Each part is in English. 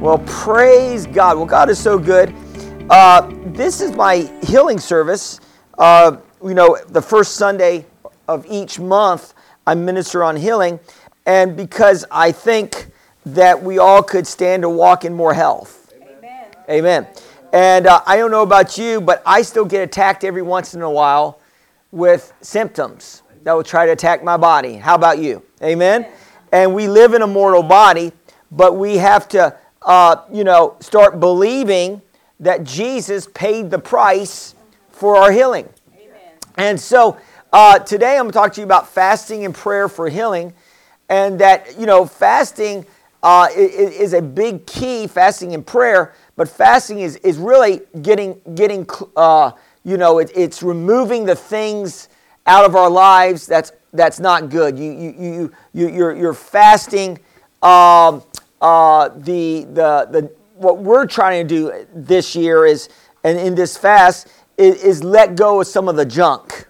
Well, praise God. Well, God is so good. Uh, this is my healing service. Uh, you know, the first Sunday of each month, I minister on healing. And because I think that we all could stand to walk in more health. Amen. Amen. And uh, I don't know about you, but I still get attacked every once in a while with symptoms that will try to attack my body. How about you? Amen. And we live in a mortal body, but we have to, uh, you know, start believing that Jesus paid the price for our healing. Amen. And so uh, today I'm going to talk to you about fasting and prayer for healing, and that you know fasting uh, is, is, a big key. Fasting and prayer, but fasting is is really getting getting uh, you know it, it's removing the things out of our lives that's that's not good. You you you, you you're you're fasting. Um, uh, the the the what we're trying to do this year is, and in this fast, is, is let go of some of the junk.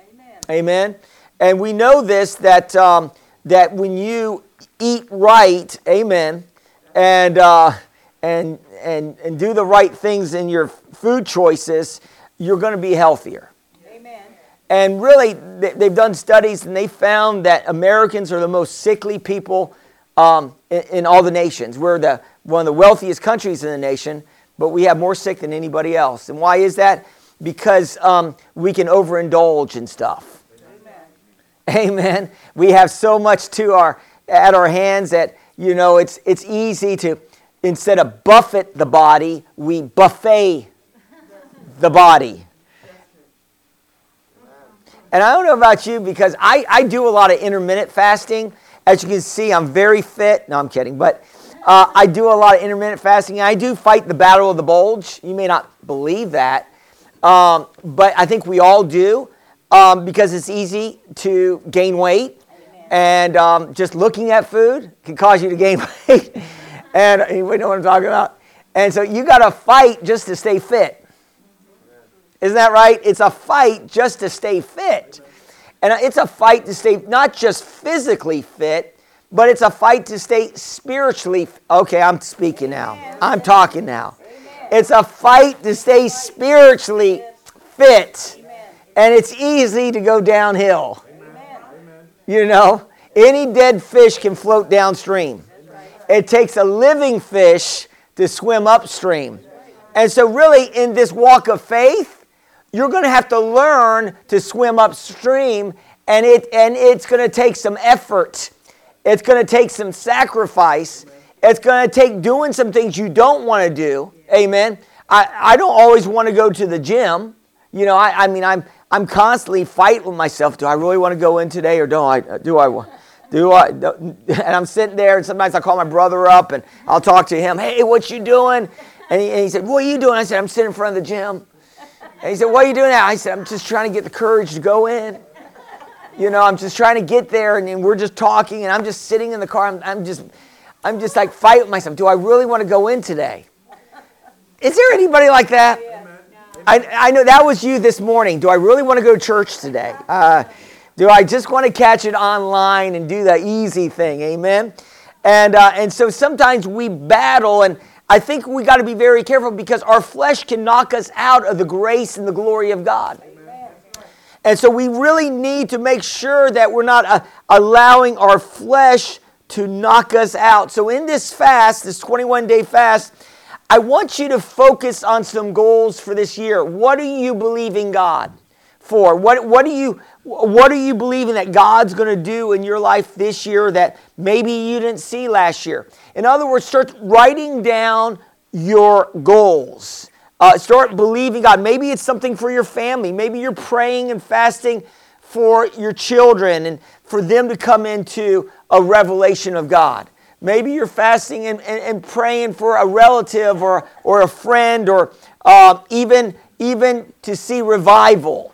Amen. Amen. And we know this that um, that when you eat right, amen, and uh, and and and do the right things in your food choices, you're going to be healthier. Amen. And really, they've done studies and they found that Americans are the most sickly people um, in, in all the nations. We're the one of the wealthiest countries in the nation, but we have more sick than anybody else. And why is that? Because um, we can overindulge in stuff. Amen. Amen. We have so much to our at our hands that you know it's it's easy to instead of buffet the body, we buffet the body. And I don't know about you because I, I do a lot of intermittent fasting. As you can see, I'm very fit. No, I'm kidding. But uh, I do a lot of intermittent fasting. I do fight the battle of the bulge. You may not believe that, um, but I think we all do um, because it's easy to gain weight. And um, just looking at food can cause you to gain weight. and you know what I'm talking about? And so you got to fight just to stay fit. Isn't that right? It's a fight just to stay fit. And it's a fight to stay not just physically fit, but it's a fight to stay spiritually. Okay, I'm speaking now. I'm talking now. It's a fight to stay spiritually fit. And it's easy to go downhill. You know, any dead fish can float downstream. It takes a living fish to swim upstream. And so, really, in this walk of faith, you're going to have to learn to swim upstream, and, it, and it's going to take some effort it's going to take some sacrifice. It's going to take doing some things you don't want to do. Amen. I, I don't always want to go to the gym. You know, I, I mean, I'm, I'm constantly fighting with myself. Do I really want to go in today or don't I? Do I want? Do I? And I'm sitting there, and sometimes I call my brother up and I'll talk to him. Hey, what you doing? And he, and he said, What are you doing? I said, I'm sitting in front of the gym. And he said, What are you doing now? I said, I'm just trying to get the courage to go in. You know, I'm just trying to get there, and, and we're just talking, and I'm just sitting in the car. I'm, I'm just, I'm just like fighting myself. Do I really want to go in today? Is there anybody like that? I, I know that was you this morning. Do I really want to go to church today? Uh, do I just want to catch it online and do the easy thing? Amen. And uh, and so sometimes we battle, and I think we got to be very careful because our flesh can knock us out of the grace and the glory of God. And so we really need to make sure that we're not uh, allowing our flesh to knock us out. So in this fast, this 21 day fast, I want you to focus on some goals for this year. What are you believing God for? What, what, are, you, what are you believing that God's going to do in your life this year that maybe you didn't see last year? In other words, start writing down your goals. Uh, start believing God. Maybe it's something for your family. Maybe you're praying and fasting for your children and for them to come into a revelation of God. Maybe you're fasting and, and, and praying for a relative or, or a friend or uh, even, even to see revival.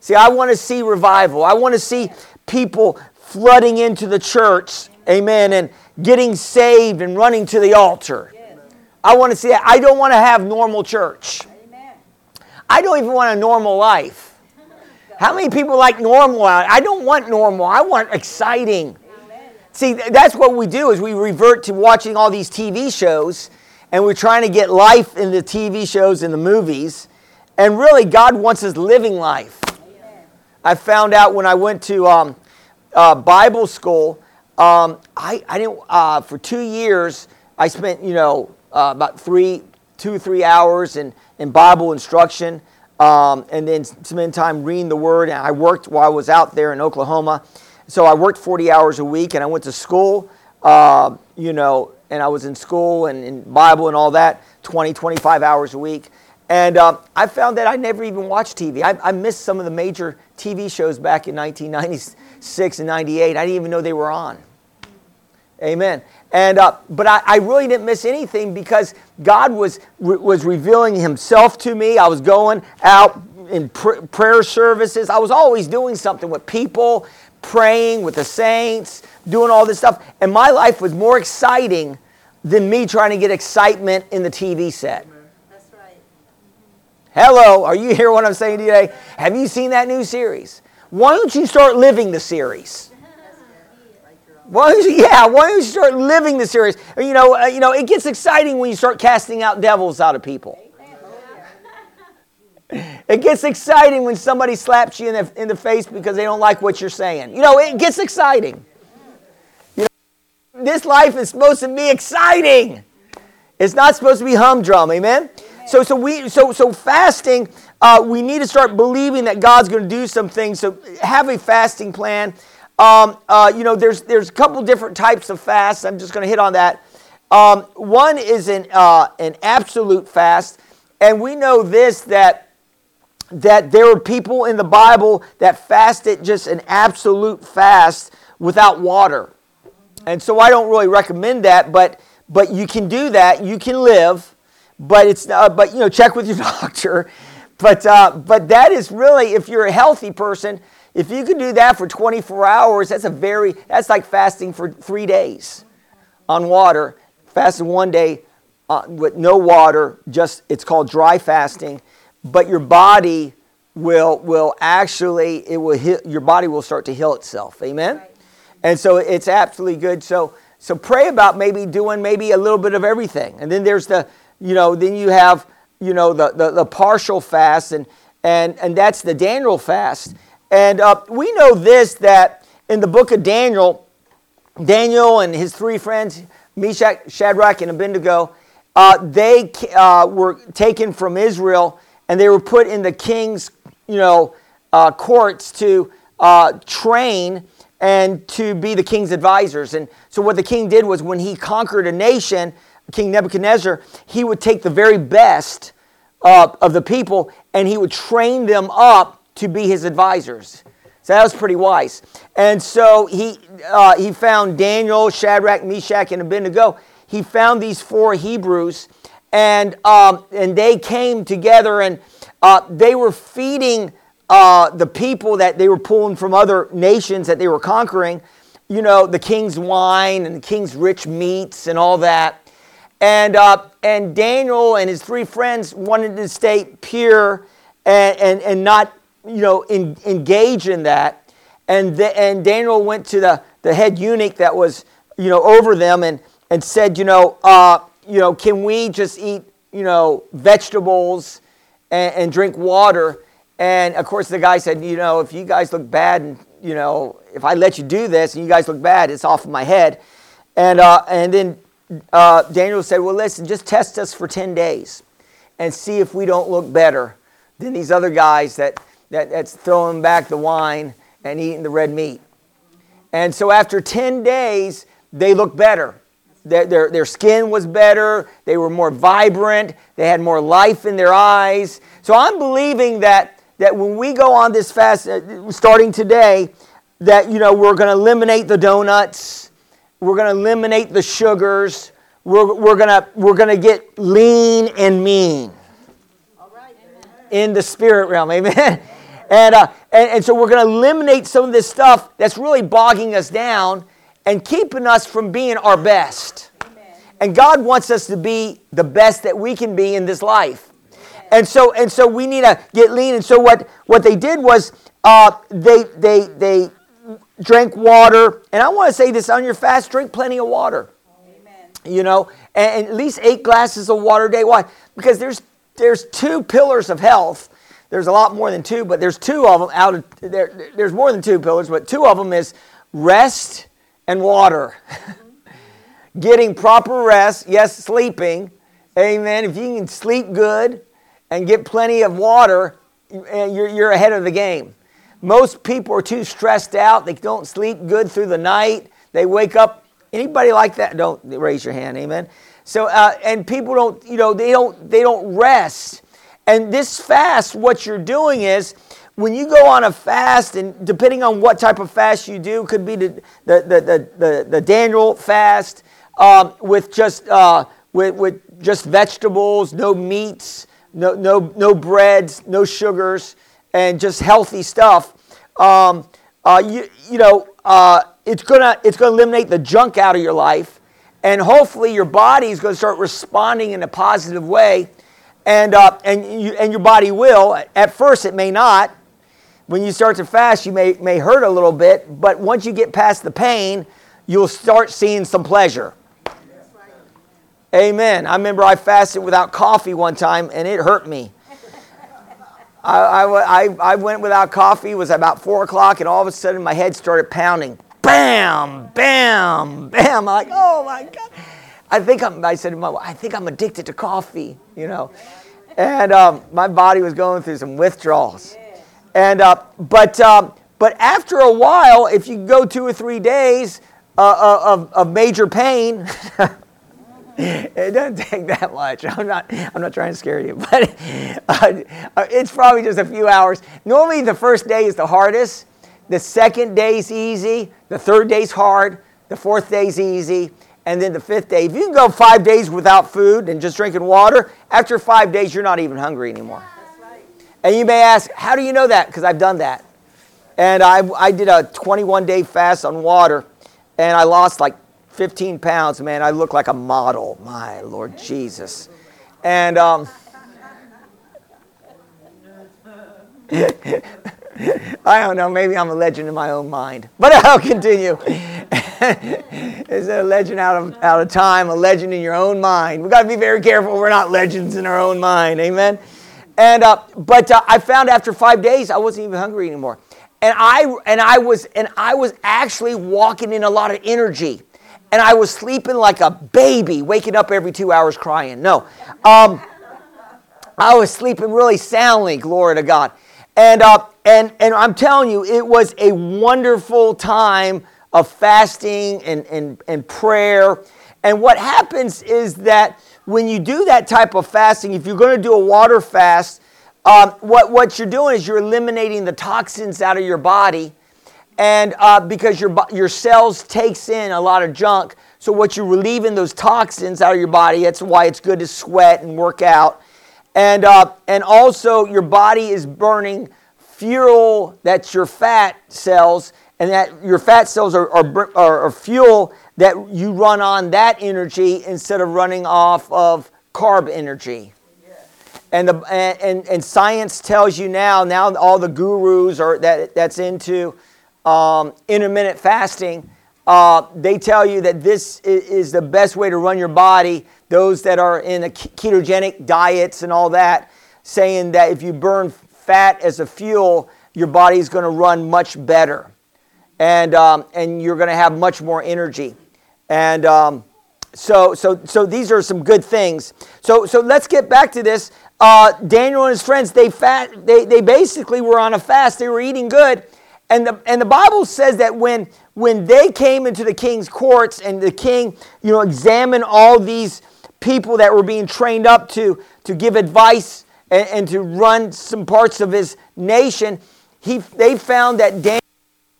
See, I want to see revival. I want to see people flooding into the church, amen, and getting saved and running to the altar. I want to see that. I don't want to have normal church. I don't even want a normal life. How many people like normal? I don't want normal. I want exciting. See, that's what we do is we revert to watching all these TV shows and we're trying to get life in the TV shows and the movies. And really, God wants us living life. I found out when I went to um, uh, Bible school, um, I, I didn't, uh, for two years, I spent, you know, uh, about three, two, three hours in, in Bible instruction um, and then spend time reading the Word. And I worked while I was out there in Oklahoma. So I worked 40 hours a week and I went to school, uh, you know, and I was in school and in Bible and all that, 20, 25 hours a week. And uh, I found that I never even watched TV. I, I, missed some of the major TV shows back in 1996 and 98. I didn't even know they were on. Amen. And uh, but I, I, really didn't miss anything because God was was revealing Himself to me. I was going out in pr- prayer services. I was always doing something with people, praying with the saints, doing all this stuff. And my life was more exciting than me trying to get excitement in the TV set. Hello, are you hearing what I'm saying today? Have you seen that new series? Why don't you start living the series? Why don't you, yeah, why don't you start living the series? You know, uh, you know, it gets exciting when you start casting out devils out of people. It gets exciting when somebody slaps you in the, in the face because they don't like what you're saying. You know, it gets exciting. You know, this life is supposed to be exciting. It's not supposed to be humdrum. Amen. So, so we, so, so fasting. Uh, we need to start believing that God's going to do some things. So, have a fasting plan. Um, uh, you know, there's there's a couple different types of fasts. I'm just going to hit on that. Um, one is an uh, an absolute fast, and we know this that that there were people in the Bible that fasted just an absolute fast without water. And so I don't really recommend that, but but you can do that. You can live, but it's uh, but you know check with your doctor. But uh, but that is really if you're a healthy person, if you can do that for 24 hours, that's a very that's like fasting for three days on water. Fasting one day uh, with no water, just it's called dry fasting but your body will will actually it will heal, your body will start to heal itself amen right. and so it's absolutely good so so pray about maybe doing maybe a little bit of everything and then there's the you know then you have you know the the, the partial fast and and and that's the daniel fast and uh, we know this that in the book of daniel daniel and his three friends meshach shadrach and abednego uh, they uh, were taken from israel and they were put in the king's, you know, uh, courts to uh, train and to be the king's advisors. And so what the king did was when he conquered a nation, King Nebuchadnezzar, he would take the very best uh, of the people and he would train them up to be his advisors. So that was pretty wise. And so he, uh, he found Daniel, Shadrach, Meshach, and Abednego. He found these four Hebrews and um, and they came together and uh, they were feeding uh, the people that they were pulling from other nations that they were conquering. You know, the king's wine and the king's rich meats and all that. And uh, and Daniel and his three friends wanted to stay pure and and, and not you know in, engage in that. And the, and Daniel went to the the head eunuch that was you know over them and and said you know uh, you know, can we just eat, you know, vegetables and, and drink water? And of course, the guy said, you know, if you guys look bad and, you know, if I let you do this and you guys look bad, it's off of my head. And, uh, and then uh, Daniel said, well, listen, just test us for 10 days and see if we don't look better than these other guys that, that, that's throwing back the wine and eating the red meat. And so after 10 days, they looked better. Their, their, their skin was better. They were more vibrant. They had more life in their eyes. So I'm believing that, that when we go on this fast, uh, starting today, that you know we're going to eliminate the donuts. We're going to eliminate the sugars. We're, we're going we're gonna get lean and mean in the spirit realm. Amen. And, uh, and, and so we're going to eliminate some of this stuff that's really bogging us down and keeping us from being our best. Amen. And God wants us to be the best that we can be in this life. And so and so we need to get lean. And so what what they did was uh, they they they drink water. And I want to say this on your fast, drink plenty of water. Amen. You know, and, and at least eight glasses of water a day. Why? Because there's there's two pillars of health. There's a lot more than two, but there's two of them out of there. There's more than two pillars, but two of them is rest and water. Getting proper rest, yes, sleeping. Amen. If you can sleep good and get plenty of water, you're, you're ahead of the game. Most people are too stressed out. They don't sleep good through the night. They wake up. Anybody like that? Don't raise your hand. Amen. So, uh, and people don't, you know, they don't, they don't rest. And this fast, what you're doing is, when you go on a fast, and depending on what type of fast you do, could be the, the, the, the, the, the Daniel fast um, with just uh, with, with just vegetables, no meats, no, no, no breads, no sugars, and just healthy stuff. Um, uh, you, you know, uh, it's gonna it's gonna eliminate the junk out of your life and hopefully your body is going to start responding in a positive way and, uh, and, you, and your body will. At first it may not. When you start to fast you may, may hurt a little bit but once you get past the pain you'll start seeing some pleasure. Amen. I remember i fasted without coffee one time and it hurt me I, I, I, went without coffee it was about four o'clock and all of a sudden my head started pounding bam, bam, bam. I'm like, oh my God. I think I'm, I said I think I'm addicted to coffee, you know. And um, my body was going through some withdrawals. And, uh, but, um, but after a while, if you go two or three days uh, uh of, of major pain, it doesn't take that much. I'm not, I'm not trying to scare you, but uh, it's probably just a few hours. Normally, the first day is the hardest. The second day's easy. The third day's hard. The fourth day's easy. And then the fifth day, if you can go five days without food and just drinking water, after five days, you're not even hungry anymore. And you may ask, how do you know that? Because I've done that. And I, I did a 21 day fast on water, and I lost like 15 pounds. Man, I look like a model. My Lord Jesus. And um, I don't know. Maybe I'm a legend in my own mind. But I'll continue. it's a legend out of, out of time, a legend in your own mind. We've got to be very careful we're not legends in our own mind. Amen? And, uh, but uh, I found after five days, I wasn't even hungry anymore. And I, and, I was, and I was actually walking in a lot of energy. And I was sleeping like a baby, waking up every two hours crying. No. Um, I was sleeping really soundly, glory to God. And, uh, and, and I'm telling you, it was a wonderful time of fasting and, and, and prayer. And what happens is that when you do that type of fasting, if you're going to do a water fast, um, what, what you're doing is you're eliminating the toxins out of your body. And uh, because your, your cells takes in a lot of junk, so what you're relieving those toxins out of your body, that's why it's good to sweat and work out. And, uh, and also, your body is burning fuel that's your fat cells, and that your fat cells are, are, are, are fuel that you run on that energy instead of running off of carb energy. And, the, and, and science tells you now, now all the gurus are that, that's into um, intermittent fasting, uh, they tell you that this is the best way to run your body. Those that are in a ketogenic diets and all that, saying that if you burn fat as a fuel, your body is going to run much better, and um, and you're going to have much more energy. And um, so so so these are some good things. So so let's get back to this. Uh, Daniel and his friends they fat they they basically were on a fast. They were eating good and the, and the Bible says that when, when they came into the king's courts and the king, you know, examined all these people that were being trained up to, to give advice and, and to run some parts of his nation, he, they found that Daniel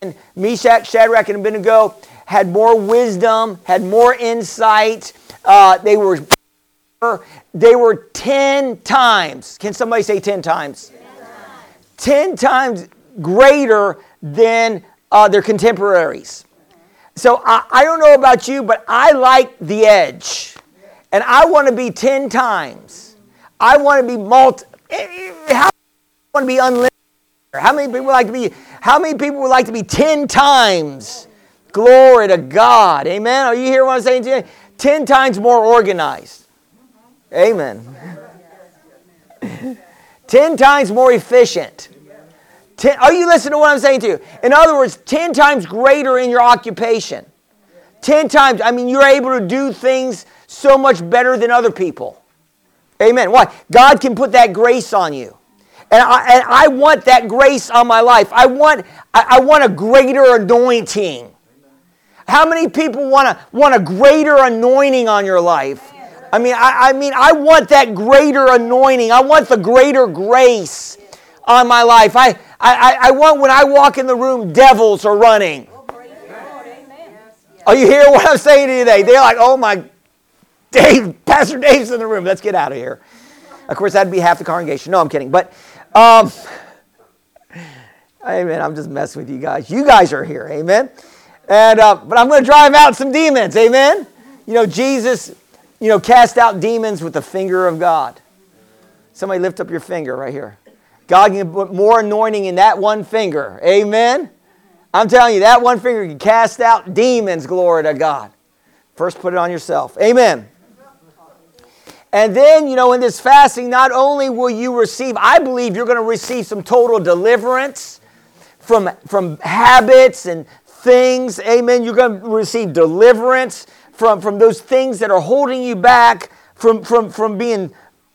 and Meshach, Shadrach, and Abednego had more wisdom, had more insight. Uh, they were they were 10 times. Can somebody say 10 times? 10 times greater than uh, their contemporaries. So I, I don't know about you, but I like the edge. And I want to be 10 times. I want to be multi. How I want to be unlimited. How many people like to be, how many people would like to be 10 times? Glory to God. Amen. Are you hearing what I'm saying to you? 10 times more organized. Amen. 10 times more efficient. Ten, are you listening to what I'm saying to you? In other words, 10 times greater in your occupation. 10 times, I mean, you're able to do things so much better than other people. Amen. Why? God can put that grace on you. And I, and I want that grace on my life. I want, I, I want a greater anointing. How many people want, a, want a greater anointing on your life? I mean, I, I mean, I want that greater anointing. I want the greater grace on my life. I, I, I want when I walk in the room, devils are running. Are you hearing what I'm saying to you today? They're like, oh my, Dave, Pastor Dave's in the room. Let's get out of here. Of course, that'd be half the congregation. No, I'm kidding. But, um, amen. I'm just messing with you guys. You guys are here. Amen. And, uh, but I'm going to drive out some demons. Amen. You know, Jesus, you know, cast out demons with the finger of God. Somebody lift up your finger right here. God can put more anointing in that one finger. Amen. I'm telling you, that one finger can cast out demons. Glory to God. First, put it on yourself. Amen. And then, you know, in this fasting, not only will you receive, I believe you're going to receive some total deliverance from, from habits and things. Amen. You're going to receive deliverance from, from those things that are holding you back from, from, from being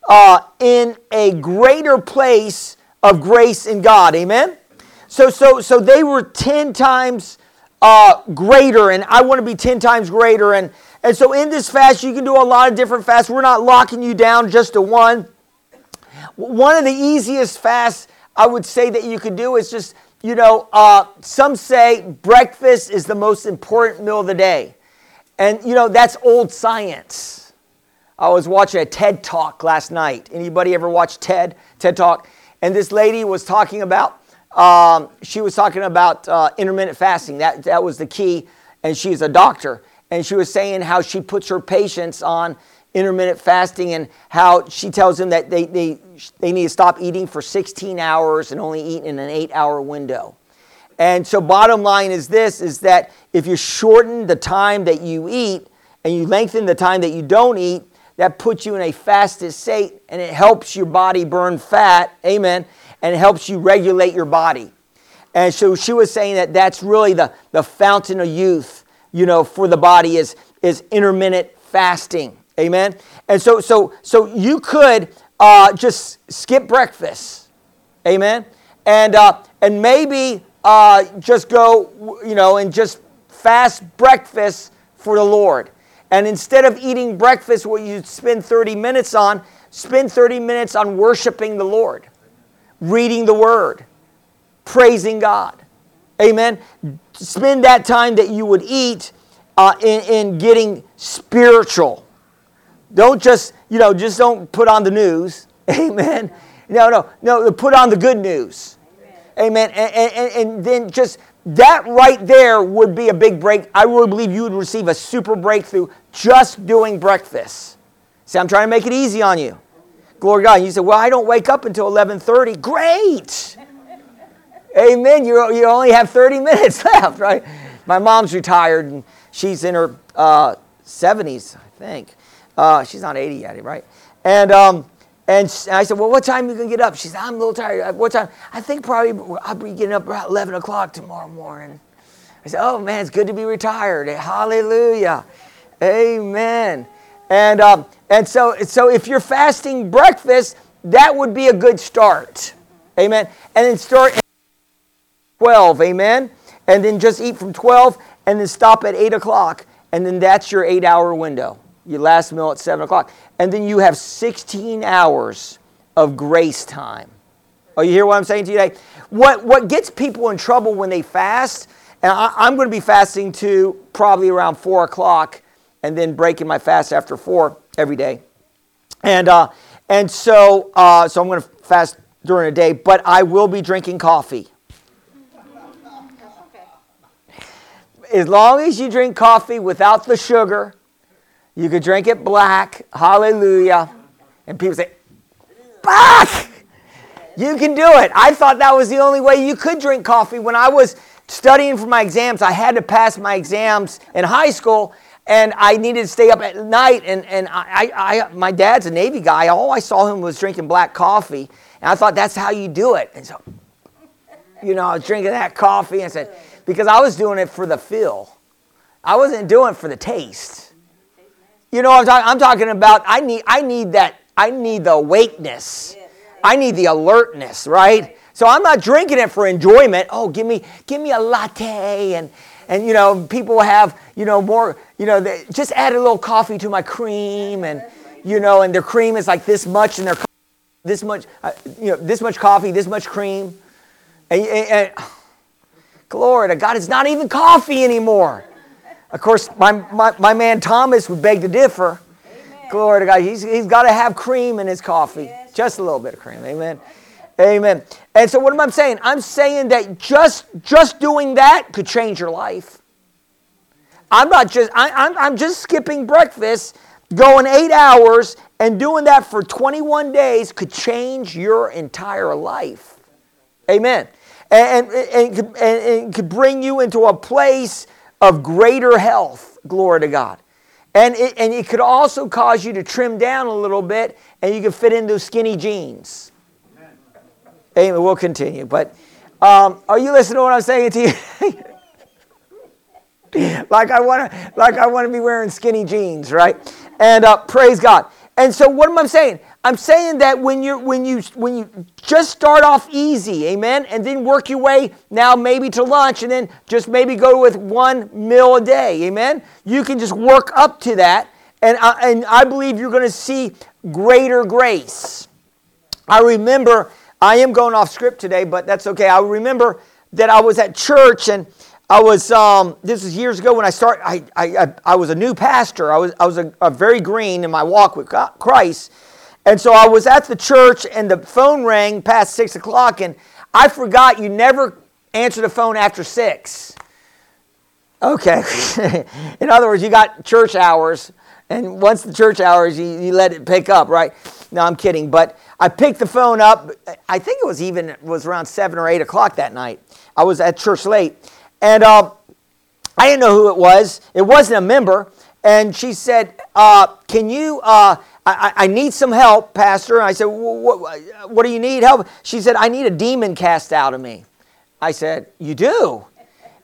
uh, in a greater place of grace in God. Amen? So, so, so they were 10 times uh, greater, and I want to be 10 times greater. And, and so in this fast, you can do a lot of different fasts. We're not locking you down just to one. One of the easiest fasts I would say that you could do is just, you know, uh, some say breakfast is the most important meal of the day. And, you know, that's old science. I was watching a TED Talk last night. Anybody ever watch TED? TED Talk? And this lady was talking about, um, she was talking about uh, intermittent fasting. That, that was the key. And she's a doctor. And she was saying how she puts her patients on intermittent fasting and how she tells them that they, they, they need to stop eating for 16 hours and only eat in an eight hour window. And so bottom line is this, is that if you shorten the time that you eat and you lengthen the time that you don't eat, that puts you in a fasted state and it helps your body burn fat, amen, and helps you regulate your body. And so she was saying that that's really the, the fountain of youth, you know, for the body is, is intermittent fasting, amen. And so, so, so you could uh, just skip breakfast, amen, and, uh, and maybe uh, just go, you know, and just fast breakfast for the Lord. And instead of eating breakfast, what you spend 30 minutes on, spend 30 minutes on worshiping the Lord, reading the Word, praising God. Amen. Spend that time that you would eat uh, in, in getting spiritual. Don't just, you know, just don't put on the news. Amen. No, no, no, put on the good news. Amen. And, and, and then just that right there would be a big break. I really believe you would receive a super breakthrough just doing breakfast. See, I'm trying to make it easy on you. Glory God. You say, well, I don't wake up until 11:30. Great. Amen. You, you only have 30 minutes left, right? My mom's retired and she's in her uh, 70s, I think. Uh, she's not 80 yet, right? And um, and I said, well, what time are you going to get up? She said, I'm a little tired. What time? I think probably I'll be getting up about 11 o'clock tomorrow morning. I said, oh, man, it's good to be retired. Hallelujah. Amen. And, um, and so, so if you're fasting breakfast, that would be a good start. Amen. And then start at 12. Amen. And then just eat from 12 and then stop at 8 o'clock. And then that's your eight hour window. Your last meal at 7 o'clock and then you have 16 hours of grace time. Oh, you hear what I'm saying to you today? What, what gets people in trouble when they fast, and I, am going to be fasting to probably around 4 o'clock and then breaking my fast after 4 every day. And, uh, and so, uh, so I'm going to fast during the day, but I will be drinking coffee. As long as you drink coffee without the sugar, you could drink it black. Hallelujah. And people say, Black! You can do it. I thought that was the only way you could drink coffee. When I was studying for my exams, I had to pass my exams in high school, and I needed to stay up at night. And, and I, I, my dad's a Navy guy. All I saw him was drinking black coffee, and I thought that's how you do it. And so, you know, I was drinking that coffee, and said, because I was doing it for the feel. I wasn't doing it for the taste. You know, I'm, talk- I'm talking about. I need, I need that. I need the awakeness. I need the alertness, right? So I'm not drinking it for enjoyment. Oh, give me, give me a latte, and and you know, people have you know more. You know, they just add a little coffee to my cream, and you know, and their cream is like this much, and their this much, uh, you know, this much coffee, this much cream, and, and, and glory to God, it's not even coffee anymore. Of course, my, my, my man Thomas would beg to differ. Amen. Glory to God. He's, he's got to have cream in his coffee. Yes. Just a little bit of cream. Amen. Amen. And so what am I saying? I'm saying that just, just doing that could change your life. I'm not just, I, I'm, I'm just skipping breakfast, going eight hours, and doing that for 21 days could change your entire life. Amen. And, and, and, and, could bring you into a place of greater health. Glory to God. And it, and it could also cause you to trim down a little bit and you can fit into skinny jeans. Amen. We'll continue. But um, are you listening to what I'm saying to you? like I want to, like I want to be wearing skinny jeans, right? And uh, praise God. And so, what am I saying? I'm saying that when you when you when you just start off easy, amen, and then work your way now maybe to lunch, and then just maybe go with one meal a day, amen. You can just work up to that, and I, and I believe you're going to see greater grace. I remember I am going off script today, but that's okay. I remember that I was at church and. I was, um, this was years ago when I started, I, I, I, was a new pastor. I was, I was a, a very green in my walk with Christ. And so I was at the church and the phone rang past six o'clock, and I forgot you never answer the phone after six. Okay. In other words, you got church hours, and once the church hours, you, you let it pick up, right? No, I'm kidding. But I picked the phone up. I think it was even it was around seven or eight o'clock that night. I was at church late, and uh, I didn't know who it was. It wasn't a member. And she said, uh, "Can you?" Uh, I, I, need some help, Pastor. And I said, what, what do you need help? She said, I need a demon cast out of me. I said, You do?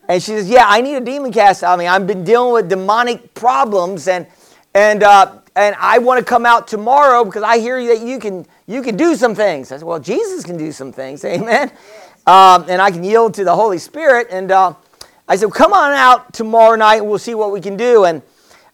And she says, Yeah, I need a demon cast out of me. I've been dealing with demonic problems and and uh, and I want to come out tomorrow because I hear that you can you can do some things. I said, Well, Jesus can do some things, amen. Um, and I can yield to the Holy Spirit. And uh, I said, Come on out tomorrow night and we'll see what we can do. And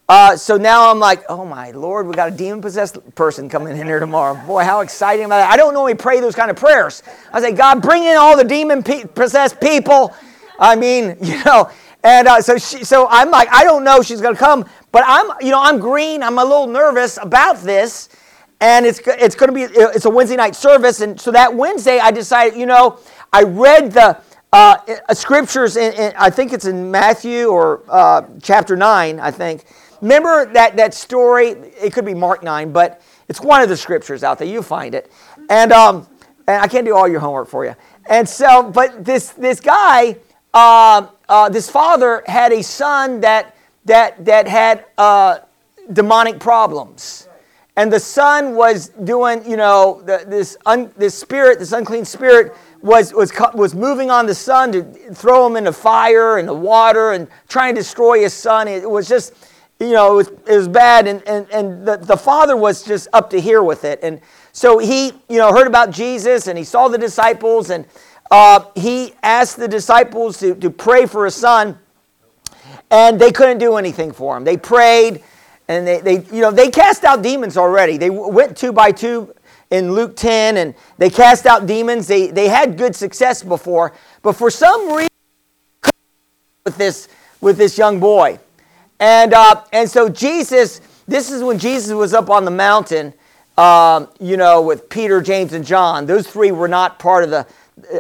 uh, so now I'm like, oh my Lord, we got a demon possessed person coming in here tomorrow. Boy, how exciting about that. I don't normally pray those kind of prayers. I say, God, bring in all the demon possessed people. I mean, you know, and uh, so she, so I'm like, I don't know she's going to come, but I'm, you know, I'm green. I'm a little nervous about this. And it's, it's going to be, it's a Wednesday night service. And so that Wednesday, I decided, you know, I read the, uh, scriptures, in, in, I think it's in Matthew or uh, chapter 9, I think Remember that, that story? It could be Mark 9, but it's one of the scriptures out there. You find it. And, um, and I can't do all your homework for you. And so, but this, this guy, uh, uh, this father had a son that, that, that had uh, demonic problems. And the son was doing, you know, the, this, un, this spirit, this unclean spirit was, was, was moving on the son to throw him into fire and the water and trying to destroy his son. It was just, you know, it was, it was bad, and, and, and the, the father was just up to here with it. And so he, you know, heard about Jesus and he saw the disciples, and uh, he asked the disciples to, to pray for his son, and they couldn't do anything for him. They prayed, and they, they, you know, they cast out demons already. They went two by two in Luke 10, and they cast out demons. They, they had good success before, but for some reason, with this, with this young boy. And, uh, and so Jesus, this is when Jesus was up on the mountain, um, you know, with Peter, James, and John. Those three were not part of the,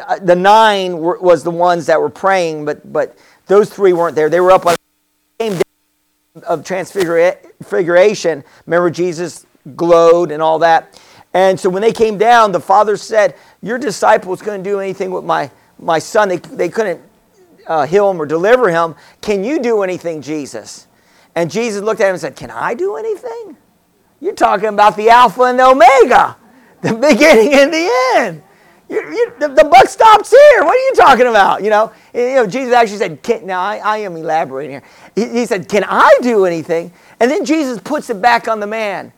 uh, the nine were, was the ones that were praying, but, but those three weren't there. They were up on the same day of transfiguration. Remember, Jesus glowed and all that. And so when they came down, the Father said, your disciples couldn't do anything with my, my son. They, they couldn't uh, heal him or deliver him. Can you do anything, Jesus? And Jesus looked at him and said, Can I do anything? You're talking about the Alpha and the Omega, the beginning and the end. You, you, the, the, buck stops here. What are you talking about? You know, you know Jesus actually said, can, now I, I, am elaborating here. He, he said, Can I do anything? And then Jesus puts it back on the man.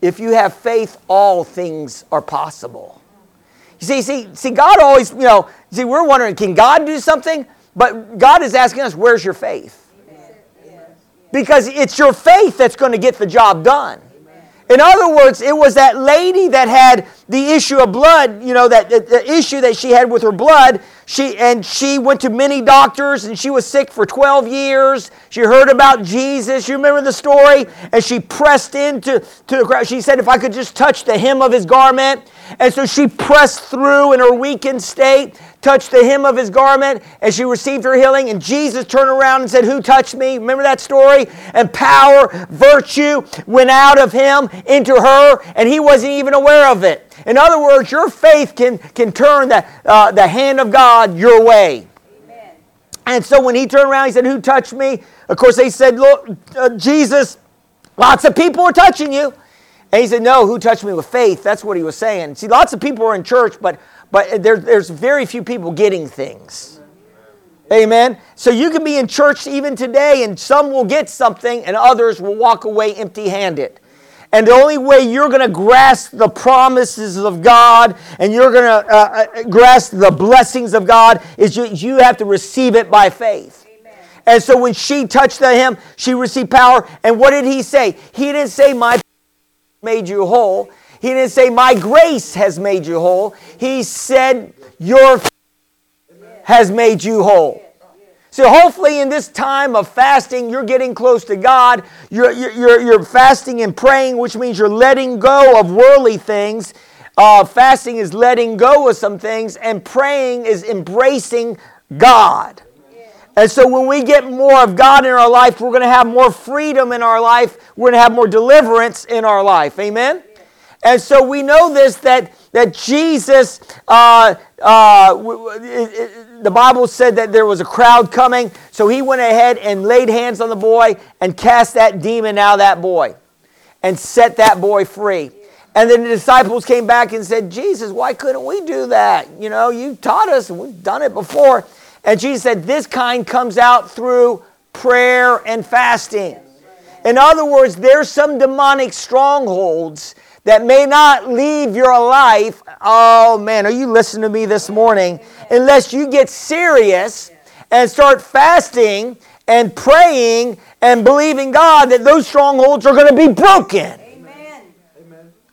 If you have faith, all things are possible. You see, see, see, God always, you know, see, we're wondering, can God do something? But God is asking us, where's your faith? Because it's your faith that's going to get the job done. In other words, it was that lady that had the issue of blood, you know, that the issue that she had with her blood. She and she went to many doctors and she was sick for 12 years. She heard about Jesus. You remember the story? And she pressed into to the crowd. She said, if I could just touch the hem of his garment. And so she pressed through in her weakened state, touched the hem of his garment, and she received her healing. And Jesus turned around and said, Who touched me? Remember that story? And power, virtue went out of him into her, and he wasn't even aware of it. In other words, your faith can, can turn the, uh, the hand of God your way. Amen. And so when he turned around, he said, Who touched me? Of course, they said, Look, uh, Jesus, lots of people are touching you. And he said, No, who touched me with faith? That's what he was saying. See, lots of people are in church, but, but there, there's very few people getting things. Amen. So you can be in church even today, and some will get something, and others will walk away empty handed. And the only way you're going to grasp the promises of God and you're going to uh, uh, grasp the blessings of God is you, you have to receive it by faith. Amen. And so when she touched him, she received power. And what did he say? He didn't say, My made you whole. He didn't say, My grace has made you whole. He said, Your has made you whole. So hopefully in this time of fasting, you're getting close to God. You're, you're, you're fasting and praying, which means you're letting go of worldly things. Uh, fasting is letting go of some things, and praying is embracing God. And so when we get more of God in our life, we're going to have more freedom in our life. We're going to have more deliverance in our life. Amen? And so we know this that, that Jesus, uh, uh, the Bible said that there was a crowd coming, so he went ahead and laid hands on the boy and cast that demon out of that boy and set that boy free. And then the disciples came back and said, Jesus, why couldn't we do that? You know, you taught us we've done it before. And Jesus said, This kind comes out through prayer and fasting. In other words, there's some demonic strongholds that may not leave your life. Oh man, are you listening to me this morning? Unless you get serious and start fasting and praying and believing God that those strongholds are going to be broken. Amen.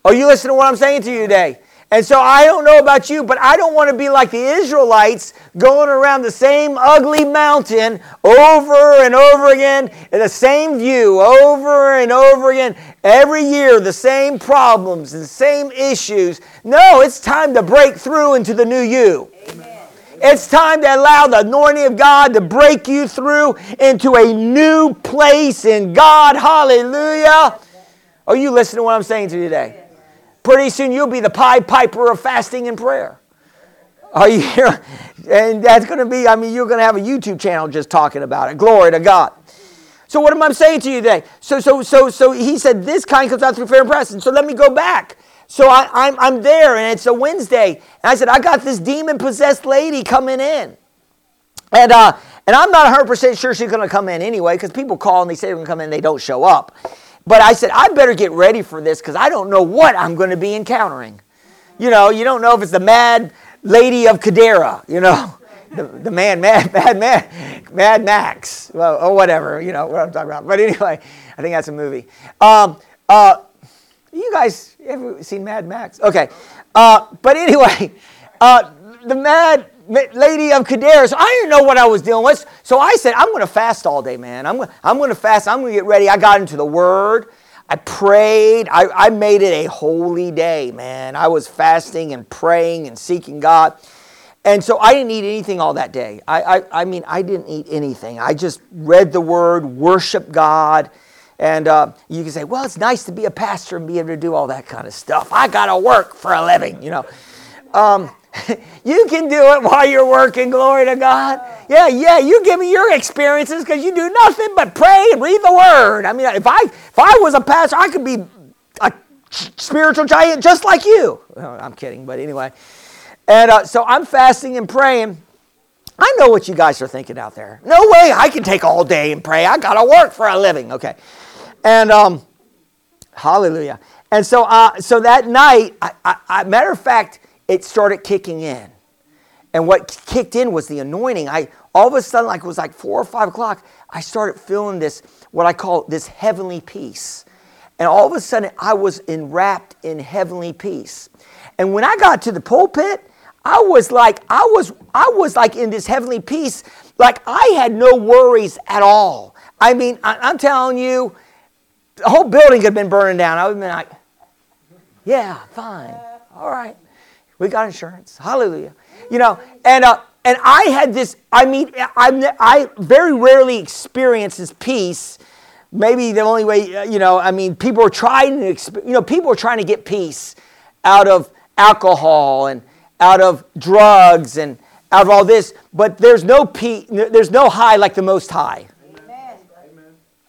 Are you listening to what I'm saying to you today? And so I don't know about you, but I don't want to be like the Israelites going around the same ugly mountain over and over again, in the same view over and over again. Every year, the same problems and same issues. No, it's time to break through into the new you. Amen. It's time to allow the anointing of God to break you through into a new place in God. Hallelujah. Are you listening to what I'm saying to you today? Pretty soon you'll be the Pied Piper of fasting and prayer. Are you here? And that's going to be, I mean, you're going to have a YouTube channel just talking about it. Glory to God. So what am I saying to you today? So, so, so, so he said this kind comes out through fair and press. And so let me go back. So I, I'm, I'm there and it's a Wednesday. And I said, I got this demon possessed lady coming in. And, uh, and I'm not 100% sure she's going to come in anyway because people call and they say they're going to come in they don't show up. But I said, I better get ready for this because I don't know what I'm going to be encountering. You know, you don't know if it's the mad lady of Gadara, you know, the, the man, mad, mad, mad, mad Max, well, or whatever, you know what I'm talking about. But anyway, I think that's a movie. Um, uh, you guys ever seen Mad Max? Okay. Uh, but anyway, uh, the mad lady of Kadar. So I didn't know what I was dealing with. So I said, I'm going to fast all day, man. I'm, I'm going to fast. I'm going to get ready. I got into the Word. I prayed. I, I made it a holy day, man. I was fasting and praying and seeking God. And so I didn't eat anything all that day. I, I, I mean, I didn't eat anything. I just read the Word, worship God. And uh, you can say, well, it's nice to be a pastor and be able to do all that kind of stuff. I got to work for a living, you know. Um, you can do it while you're working. Glory to God. Yeah, yeah. You give me your experiences because you do nothing but pray and read the Word. I mean, if I if I was a pastor, I could be a spiritual giant just like you. I'm kidding, but anyway. And uh, so I'm fasting and praying. I know what you guys are thinking out there. No way I can take all day and pray. I got to work for a living. Okay. And um, hallelujah. And so, uh, so that night, I, I, I, matter of fact, it started kicking in. And what kicked in was the anointing. I all of a sudden, like it was like four or five o'clock, I started feeling this, what I call this heavenly peace. And all of a sudden, I was enwrapped in heavenly peace. And when I got to the pulpit, I was like, I was, I was like in this heavenly peace, like I had no worries at all. I mean, I, am telling you, the whole building could have been burning down. I would have been like, yeah, fine, all right, we got insurance, hallelujah, you know. And uh, and I had this. I mean, I'm, I very rarely experience this peace. Maybe the only way, uh, you know, I mean, people are trying to, you know, people are trying to get peace out of alcohol and out of drugs and out of all this, but there's no pe- there's no high like the most high.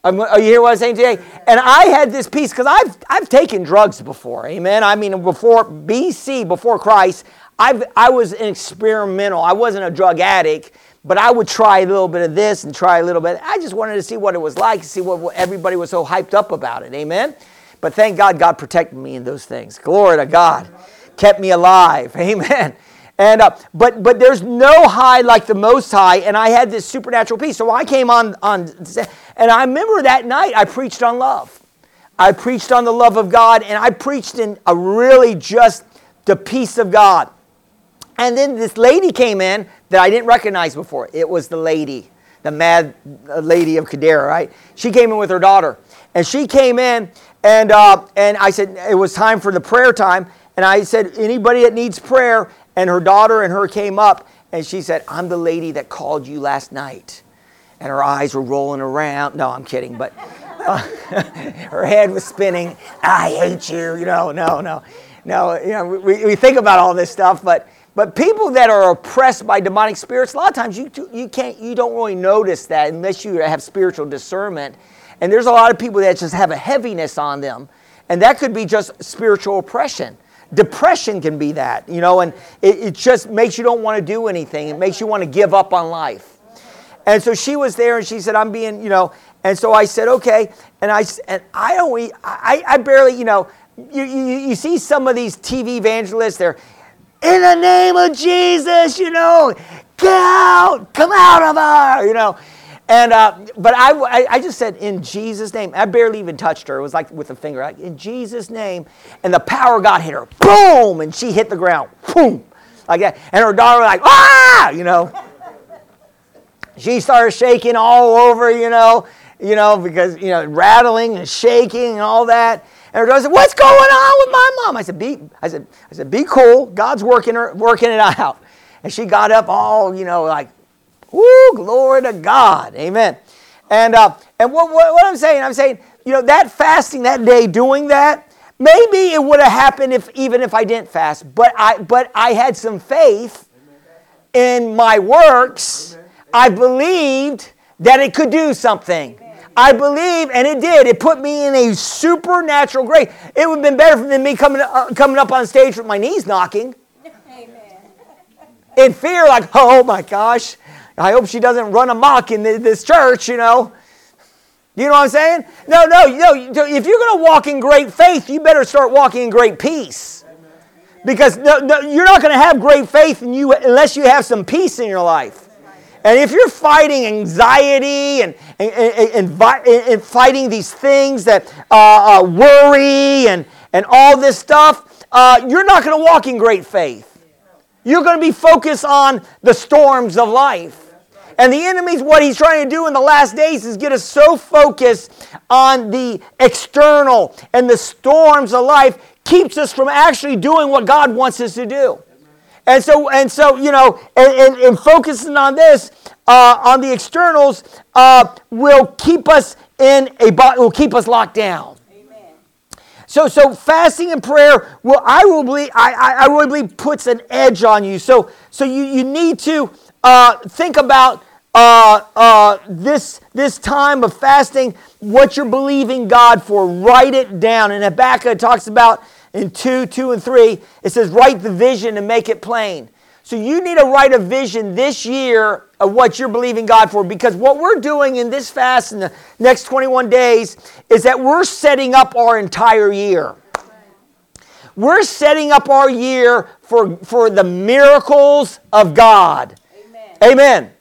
Amen. Are oh, you hear what I'm saying today? And I had this peace because I've I've taken drugs before. Amen. I mean, before BC, before Christ, I've I was an experimental. I wasn't a drug addict, but I would try a little bit of this and try a little bit. I just wanted to see what it was like, to see what, what everybody was so hyped up about it. Amen. But thank God, God protected me in those things. Glory to God kept me alive. Amen. And uh, but but there's no high like the Most High, and I had this supernatural peace. So I came on on, and I remember that night I preached on love. I preached on the love of God, and I preached in a really just the peace of God. And then this lady came in that I didn't recognize before. It was the lady, the mad uh, lady of Gadara, right? She came in with her daughter, and she came in, and uh, and I said it was time for the prayer time. And I said, anybody that needs prayer? And her daughter and her came up and she said, I'm the lady that called you last night. And her eyes were rolling around. No, I'm kidding, but her head was spinning. I hate you. You know, no, no. No, you know, we, we think about all this stuff, but but people that are oppressed by demonic spirits, a lot of times you, you can't you don't really notice that unless you have spiritual discernment. And there's a lot of people that just have a heaviness on them. And that could be just spiritual oppression. Depression can be that, you know, and it, it just makes you don't want to do anything. It makes you want to give up on life. And so she was there and she said, I'm being, you know, and so I said, okay. And I, and I don't, I, I barely, you know, you, you, you see some of these TV evangelists, they're, in the name of Jesus, you know, get out, come out of her, you know. And uh, but I, I just said in Jesus' name. I barely even touched her. It was like with a finger, like in Jesus' name. And the power of God hit her, boom, and she hit the ground, boom, like that. And her daughter was like, ah, you know. she started shaking all over, you know, you know, because you know, rattling and shaking and all that. And her daughter said, "What's going on with my mom?" I said, "Be," I said, "I said, be cool. God's working her, working it out." And she got up all, you know, like Woo, glory to God. Amen. And, uh, and what, what, what I'm saying, I'm saying, you know, that fasting that day, doing that, maybe it would have happened if even if I didn't fast, but I, but I had some faith in my works. I believed that it could do something. I believe, and it did. It put me in a supernatural grace. It would have been better than me coming, uh, coming up on stage with my knees knocking. Amen. In fear, like, oh my gosh, I hope she doesn't run amok in this church, you know. You know what I'm saying? No, no, no. If you're going to walk in great faith, you better start walking in great peace. Because no, no, you're not going to have great faith you unless you have some peace in your life. And if you're fighting anxiety and, and, and, and fighting these things that uh, uh, worry and, and all this stuff, uh, you're not going to walk in great faith. You're going to be focused on the storms of life. And the enemy's what he's trying to do in the last days is get us so focused on the external and the storms of life keeps us from actually doing what God wants us to do. And so, and so, you know, and, and, and focusing on this, uh, on the externals, uh, will keep us in a will keep us locked down. So, so fasting and prayer will, I will believe, I, I, I really believe puts an edge on you. So, so you, you need to uh, think about uh, uh, this, this time of fasting, what you're believing God for. Write it down. And Habakkuk talks about in 2, 2 and 3, it says, write the vision and make it plain. So you need to write a vision this year of what you're believing God for because what we're doing in this fast in the next 21 days is that we're setting up our entire year. We're setting up our year for, for the miracles of God. Amen. Amen.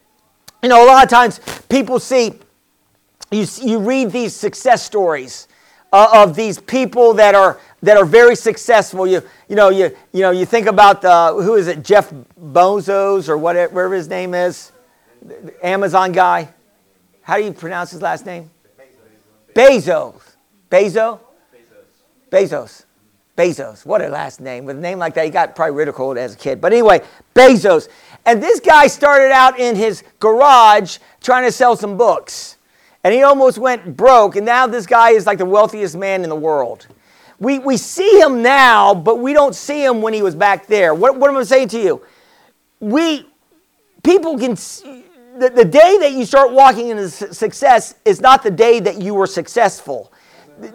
You know, a lot of times people see, you, you read these success stories uh, of these people that are that are very successful. You, you know, you, you know, you think about the, who is it, Jeff Bezos or whatever, whatever his name is, the Amazon guy. How do you pronounce his last name? Bezos. Bezos? Bezos. Bezos. What a last name. With a name like that, he got probably ridiculed as a kid. But anyway, Bezos. And this guy started out in his garage trying to sell some books. And he almost went broke. And now this guy is like the wealthiest man in the world. We, we see him now, but we don't see him when he was back there. What, what am I saying to you? We, people can, see, the, the day that you start walking into success is not the day that you were successful.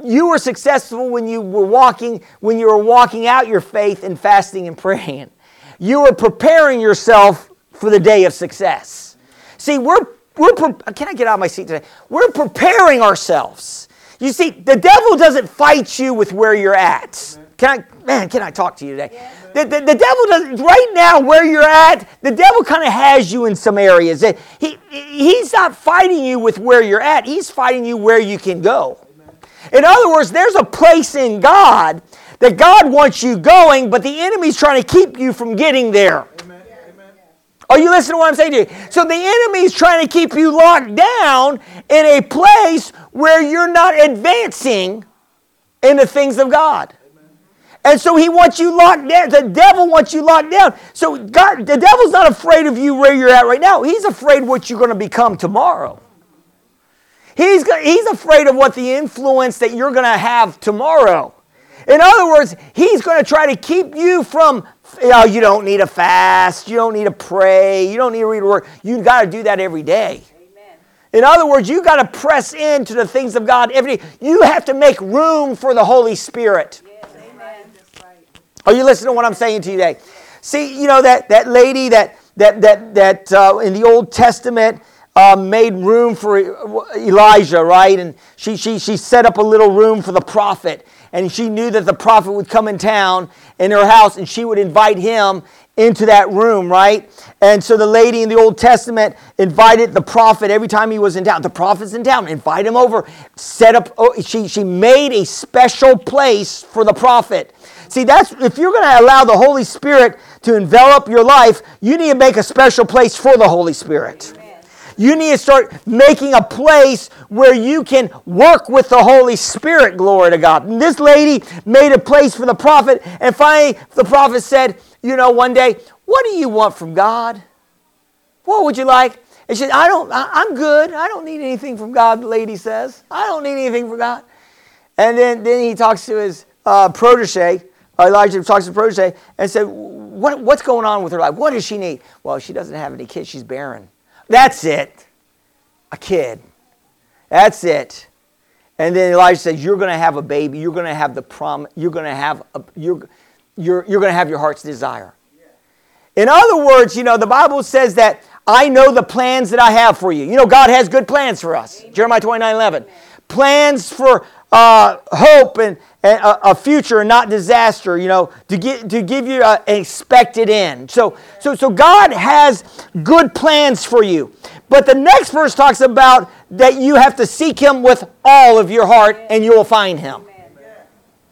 You were successful when you were walking, when you were walking out your faith and fasting and praying. You were preparing yourself for the day of success. See, we're, we're, can I get out of my seat today? We're preparing ourselves. You see, the devil doesn't fight you with where you're at. Can I, man, can I talk to you today? The, the, the devil doesn't, right now, where you're at, the devil kind of has you in some areas. He, he's not fighting you with where you're at, he's fighting you where you can go. In other words, there's a place in God that God wants you going, but the enemy's trying to keep you from getting there. Are you listening to what I'm saying to you? So the enemy is trying to keep you locked down in a place where you're not advancing in the things of God. And so he wants you locked down. The devil wants you locked down. So God, the devil's not afraid of you where you're at right now. He's afraid what you're going to become tomorrow. He's, he's afraid of what the influence that you're going to have tomorrow. In other words, he's going to try to keep you from you, know, you don't need to fast. You don't need to pray. You don't need to read a word. You got to do that every day. In other words, you got to press into the things of God every day. You have to make room for the Holy Spirit. Yes. Are you listening to what I'm saying to you today? See, you know that, that lady that, that, that, that uh, in the Old Testament uh, made room for Elijah, right? And she, she, she set up a little room for the prophet and she knew that the prophet would come in town in her house and she would invite him into that room, right? And so the lady in the Old Testament invited the prophet every time he was in town. The prophet's in town, invite him over. Set up, oh, she, she made a special place for the prophet. See, that's if you're going to allow the Holy Spirit to envelop your life, you need to make a special place for the Holy Spirit. Amen. You need to start making a place where you can work with the Holy Spirit, glory to God. And this lady made a place for the prophet, and finally the prophet said, You know, one day, what do you want from God? What would you like? And she said, I don't, I, am good. I don't need anything from God, the lady says. I don't need anything from God. And then, then he talks to his uh, protege, Elijah talks to his protege, and said, what, What's going on with her life? What does she need? Well, she doesn't have any kids. She's barren. That's it. A kid. That's it. And then Elijah says, You're going to have a baby. You're going to have the prom. You're going to have a, you're, you're, you're going to have your heart's desire. In other words, you know, the Bible says that I know the plans that I have for you. You know, God has good plans for us. Jeremiah 29 11. Plans for uh, hope and, and a, a, future and not disaster, you know, to, get, to give you an expected end. So, so, so God has good plans for you. But the next verse talks about that you have to seek Him with all of your heart and you will find Him.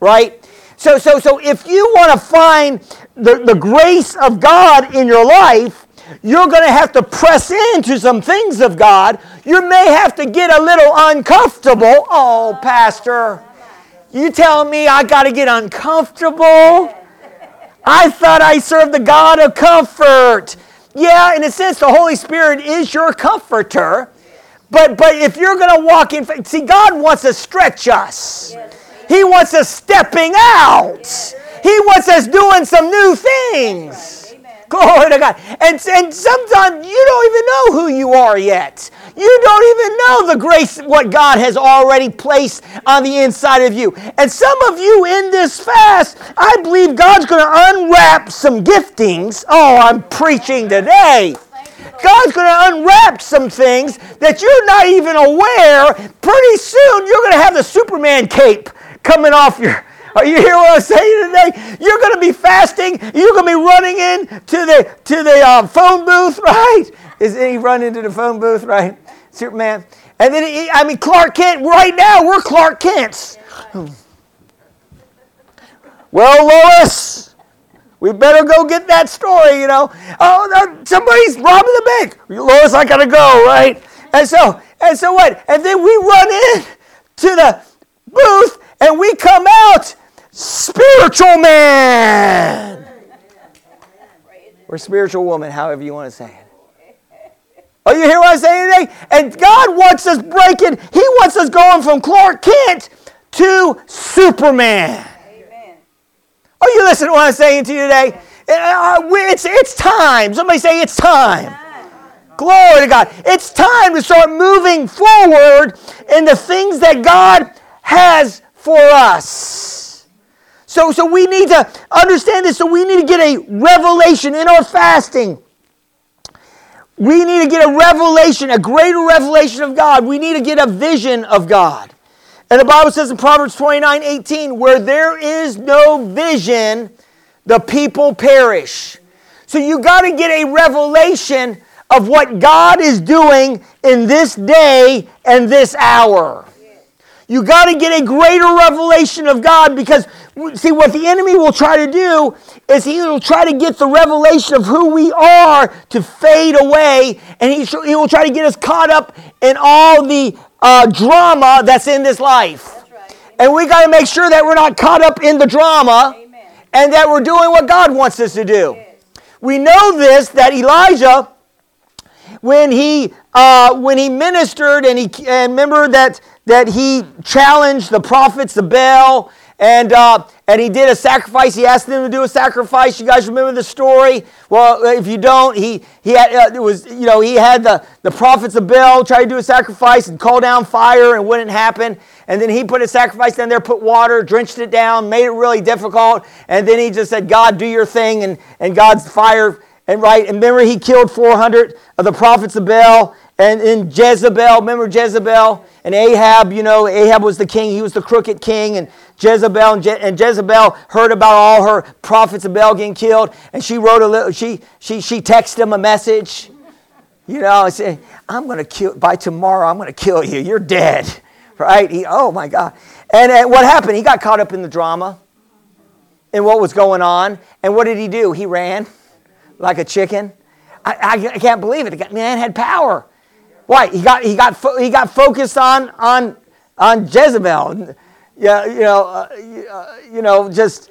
Right? So, so, so if you want to find the, the grace of God in your life, you're going to have to press into some things of God. You may have to get a little uncomfortable. Oh, Pastor, you telling me I got to get uncomfortable? I thought I served the God of comfort. Yeah, in a sense, the Holy Spirit is your comforter. But, but if you're going to walk in, faith, see, God wants to stretch us. He wants us stepping out. He wants us doing some new things. Glory to God. And, and sometimes you don't even know who you are yet. You don't even know the grace, what God has already placed on the inside of you. And some of you in this fast, I believe God's going to unwrap some giftings. Oh, I'm preaching today. God's going to unwrap some things that you're not even aware. Pretty soon, you're going to have the Superman cape coming off your are you hear what I'm saying today? You're going to be fasting. You're going to be running in to the to the uh, phone booth, right? Is he run into the phone booth, right? Superman. And then he, I mean Clark Kent. Right now we're Clark Kents. Well, Lois, we better go get that story. You know, oh, somebody's robbing the bank. Lois, I gotta go, right? And so and so what? And then we run in to the booth and we come out spiritual man. Or spiritual woman, however you want to say it. Are you hear what I'm saying today? And God wants us breaking, He wants us going from Clark Kent to Superman. Amen. Are you listening to what I'm saying to you today? Uh, it's, it's time. Somebody say it's time. Glory to God. It's time to start moving forward in the things that God has for us. So, so we need to understand this. So we need to get a revelation in our fasting. We need to get a revelation, a greater revelation of God. We need to get a vision of God. And the Bible says in Proverbs 29 18, where there is no vision, the people perish. So you got to get a revelation of what God is doing in this day and this hour. You got to get a greater revelation of God because, see, what the enemy will try to do is he will try to get the revelation of who we are to fade away, and he, he will try to get us caught up in all the uh, drama that's in this life. Right. And we got to make sure that we're not caught up in the drama Amen. and that we're doing what God wants us to do. Yes. We know this that Elijah, when he uh, when he ministered and he and remember that that he challenged the prophets, the Baal, and, uh, and he did a sacrifice. He asked them to do a sacrifice. You guys remember the story? Well, if you don't, he, he had, uh, it was, you know, he had the, the prophets of Baal try to do a sacrifice and call down fire and wouldn't happen. And then he put a sacrifice down there, put water, drenched it down, made it really difficult. And then he just said, God, do your thing. And, and God's fire, and right. And remember, he killed 400 of the prophets of Baal. And in Jezebel, remember Jezebel? And Ahab, you know, Ahab was the king. He was the crooked king. And Jezebel and, Je- and Jezebel heard about all her prophets of Baal getting killed. And she wrote a little, she, she, she texted him a message. You know, say, I'm going to kill, by tomorrow, I'm going to kill you. You're dead. Right? He, oh my God. And uh, what happened? He got caught up in the drama and what was going on. And what did he do? He ran like a chicken. I, I, I can't believe it. The man had power. Why? He got, he got, he got focused on, on, on Jezebel. Yeah, you know, uh, uh, you know, just,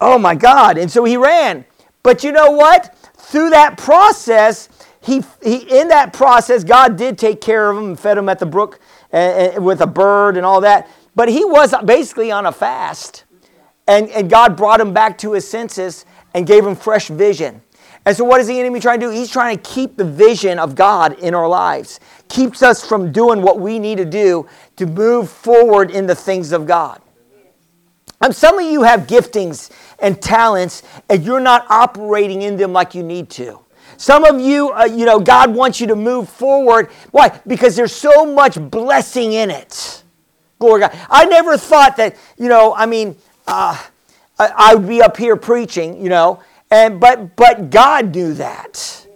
oh my God. And so he ran. But you know what? Through that process, he, he in that process, God did take care of him and fed him at the brook and, and with a bird and all that. But he was basically on a fast. And, and God brought him back to his senses and gave him fresh vision. And so, what is the enemy trying to do? He's trying to keep the vision of God in our lives, keeps us from doing what we need to do to move forward in the things of God. And some of you have giftings and talents, and you're not operating in them like you need to. Some of you, uh, you know, God wants you to move forward. Why? Because there's so much blessing in it. Glory God. I never thought that, you know, I mean, uh, I, I would be up here preaching, you know, and, but, but God knew that.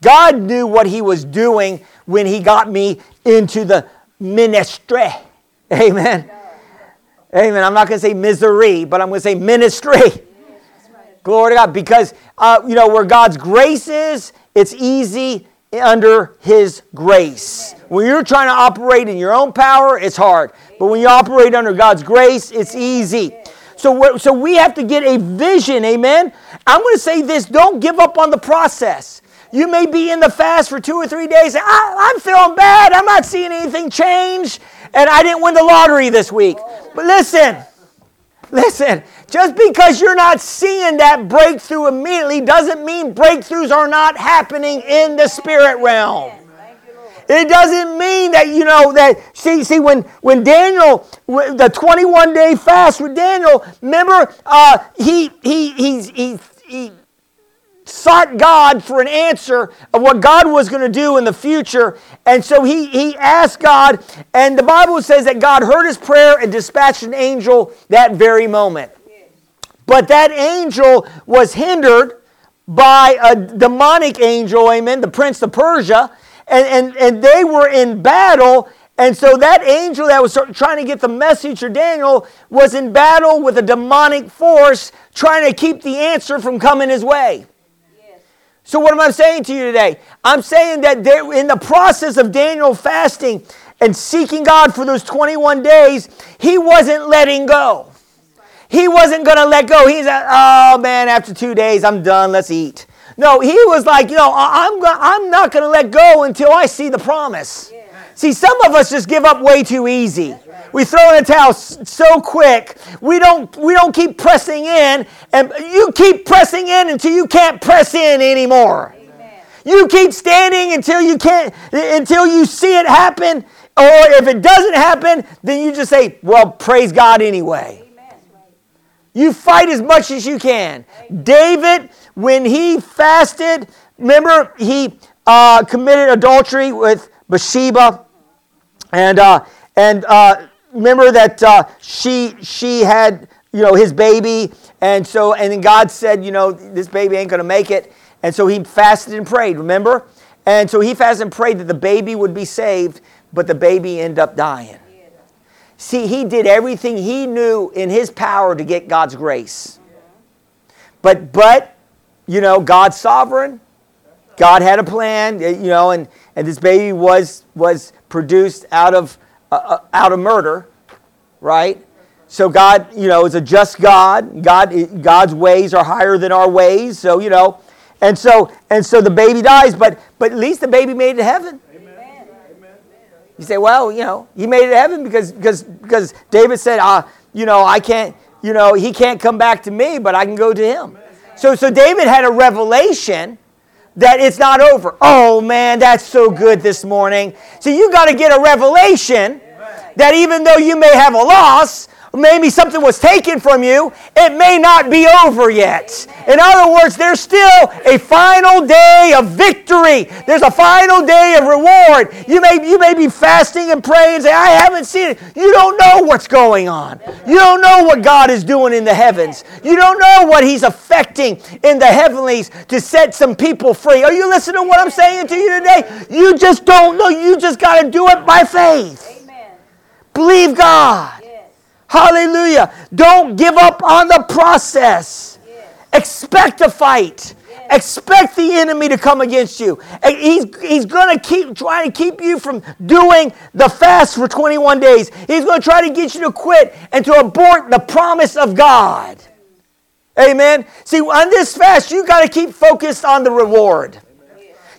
God knew what He was doing when He got me into the ministry. Amen. Amen. I'm not going to say misery, but I'm going to say ministry. Glory to God. Because, uh, you know, where God's grace is, it's easy under His grace. When you're trying to operate in your own power, it's hard. But when you operate under God's grace, it's easy. So, so we have to get a vision, amen? I'm going to say this don't give up on the process. You may be in the fast for two or three days. I, am feeling bad. I'm not seeing anything change. and I didn't win the lottery this week. But listen, listen, just because you're not seeing that breakthrough immediately doesn't mean breakthroughs are not happening in the spirit realm. It doesn't mean that you know that. See, see, when when Daniel, the 21 day fast with Daniel, remember, uh, he he he's he he sought God for an answer of what God was going to do in the future. And so he, he asked God, and the Bible says that God heard his prayer and dispatched an angel that very moment. But that angel was hindered by a demonic angel, amen, the prince of Persia, and, and, and they were in battle. And so that angel that was trying to get the message to Daniel was in battle with a demonic force trying to keep the answer from coming his way. So, what am I saying to you today? I'm saying that in the process of Daniel fasting and seeking God for those 21 days, he wasn't letting go. He wasn't going to let go. He's like, oh man, after two days, I'm done. Let's eat. No, he was like, you know, I'm, I'm not going to let go until I see the promise. Yeah. See, some of us just give up way too easy. We throw in a towel so quick. We don't, we don't keep pressing in, and you keep pressing in until you can't press in anymore. Amen. You keep standing until you can't, until you see it happen. Or if it doesn't happen, then you just say, well, praise God anyway. You fight as much as you can. David, when he fasted, remember, he uh, committed adultery with Bathsheba. And, uh, and uh, remember that uh, she she had you know his baby, and so and then God said, you know, this baby ain't gonna make it, and so he fasted and prayed. Remember, and so he fasted and prayed that the baby would be saved, but the baby ended up dying. See, he did everything he knew in his power to get God's grace. But but you know, God's sovereign. God had a plan, you know, and, and this baby was was produced out of uh, uh, out of murder, right? So God, you know, is a just God. God, God's ways are higher than our ways. So you know, and so and so the baby dies, but but at least the baby made it to heaven. Amen. You say, well, you know, he made it to heaven because because because David said, uh, you know, I can't, you know, he can't come back to me, but I can go to him. So so David had a revelation that it's not over. Oh man, that's so good this morning. So you got to get a revelation that even though you may have a loss, maybe something was taken from you, it may not be over yet. In other words, there's still a final day of victory. There's a final day of reward. You may, you may be fasting and praying and say, I haven't seen it. You don't know what's going on. You don't know what God is doing in the heavens. You don't know what He's affecting in the heavenlies to set some people free. Are you listening to what I'm saying to you today? You just don't know. You just got to do it by faith. Believe God. Hallelujah. Don't give up on the process. Expect a fight. Expect the enemy to come against you. He's, he's going to keep trying to keep you from doing the fast for 21 days. He's going to try to get you to quit and to abort the promise of God. Amen. See, on this fast, you got to keep focused on the reward.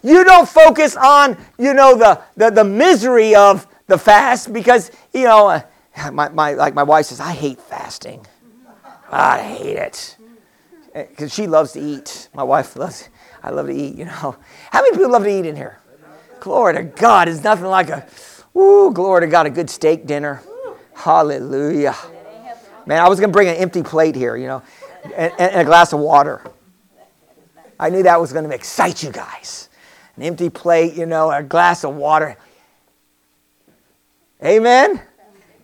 You don't focus on, you know, the, the, the misery of the fast because, you know, uh, my, my, like my wife says, I hate fasting. I hate it. Eh, because she loves to eat. My wife loves, I love to eat, you know. How many people love to eat in here? Glory to God. It's nothing like a, ooh, glory to God, a good steak dinner. Hallelujah. Man, I was going to bring an empty plate here, you know, and, and a glass of water. I knew that was going to excite you guys. An empty plate, you know, a glass of water. Amen?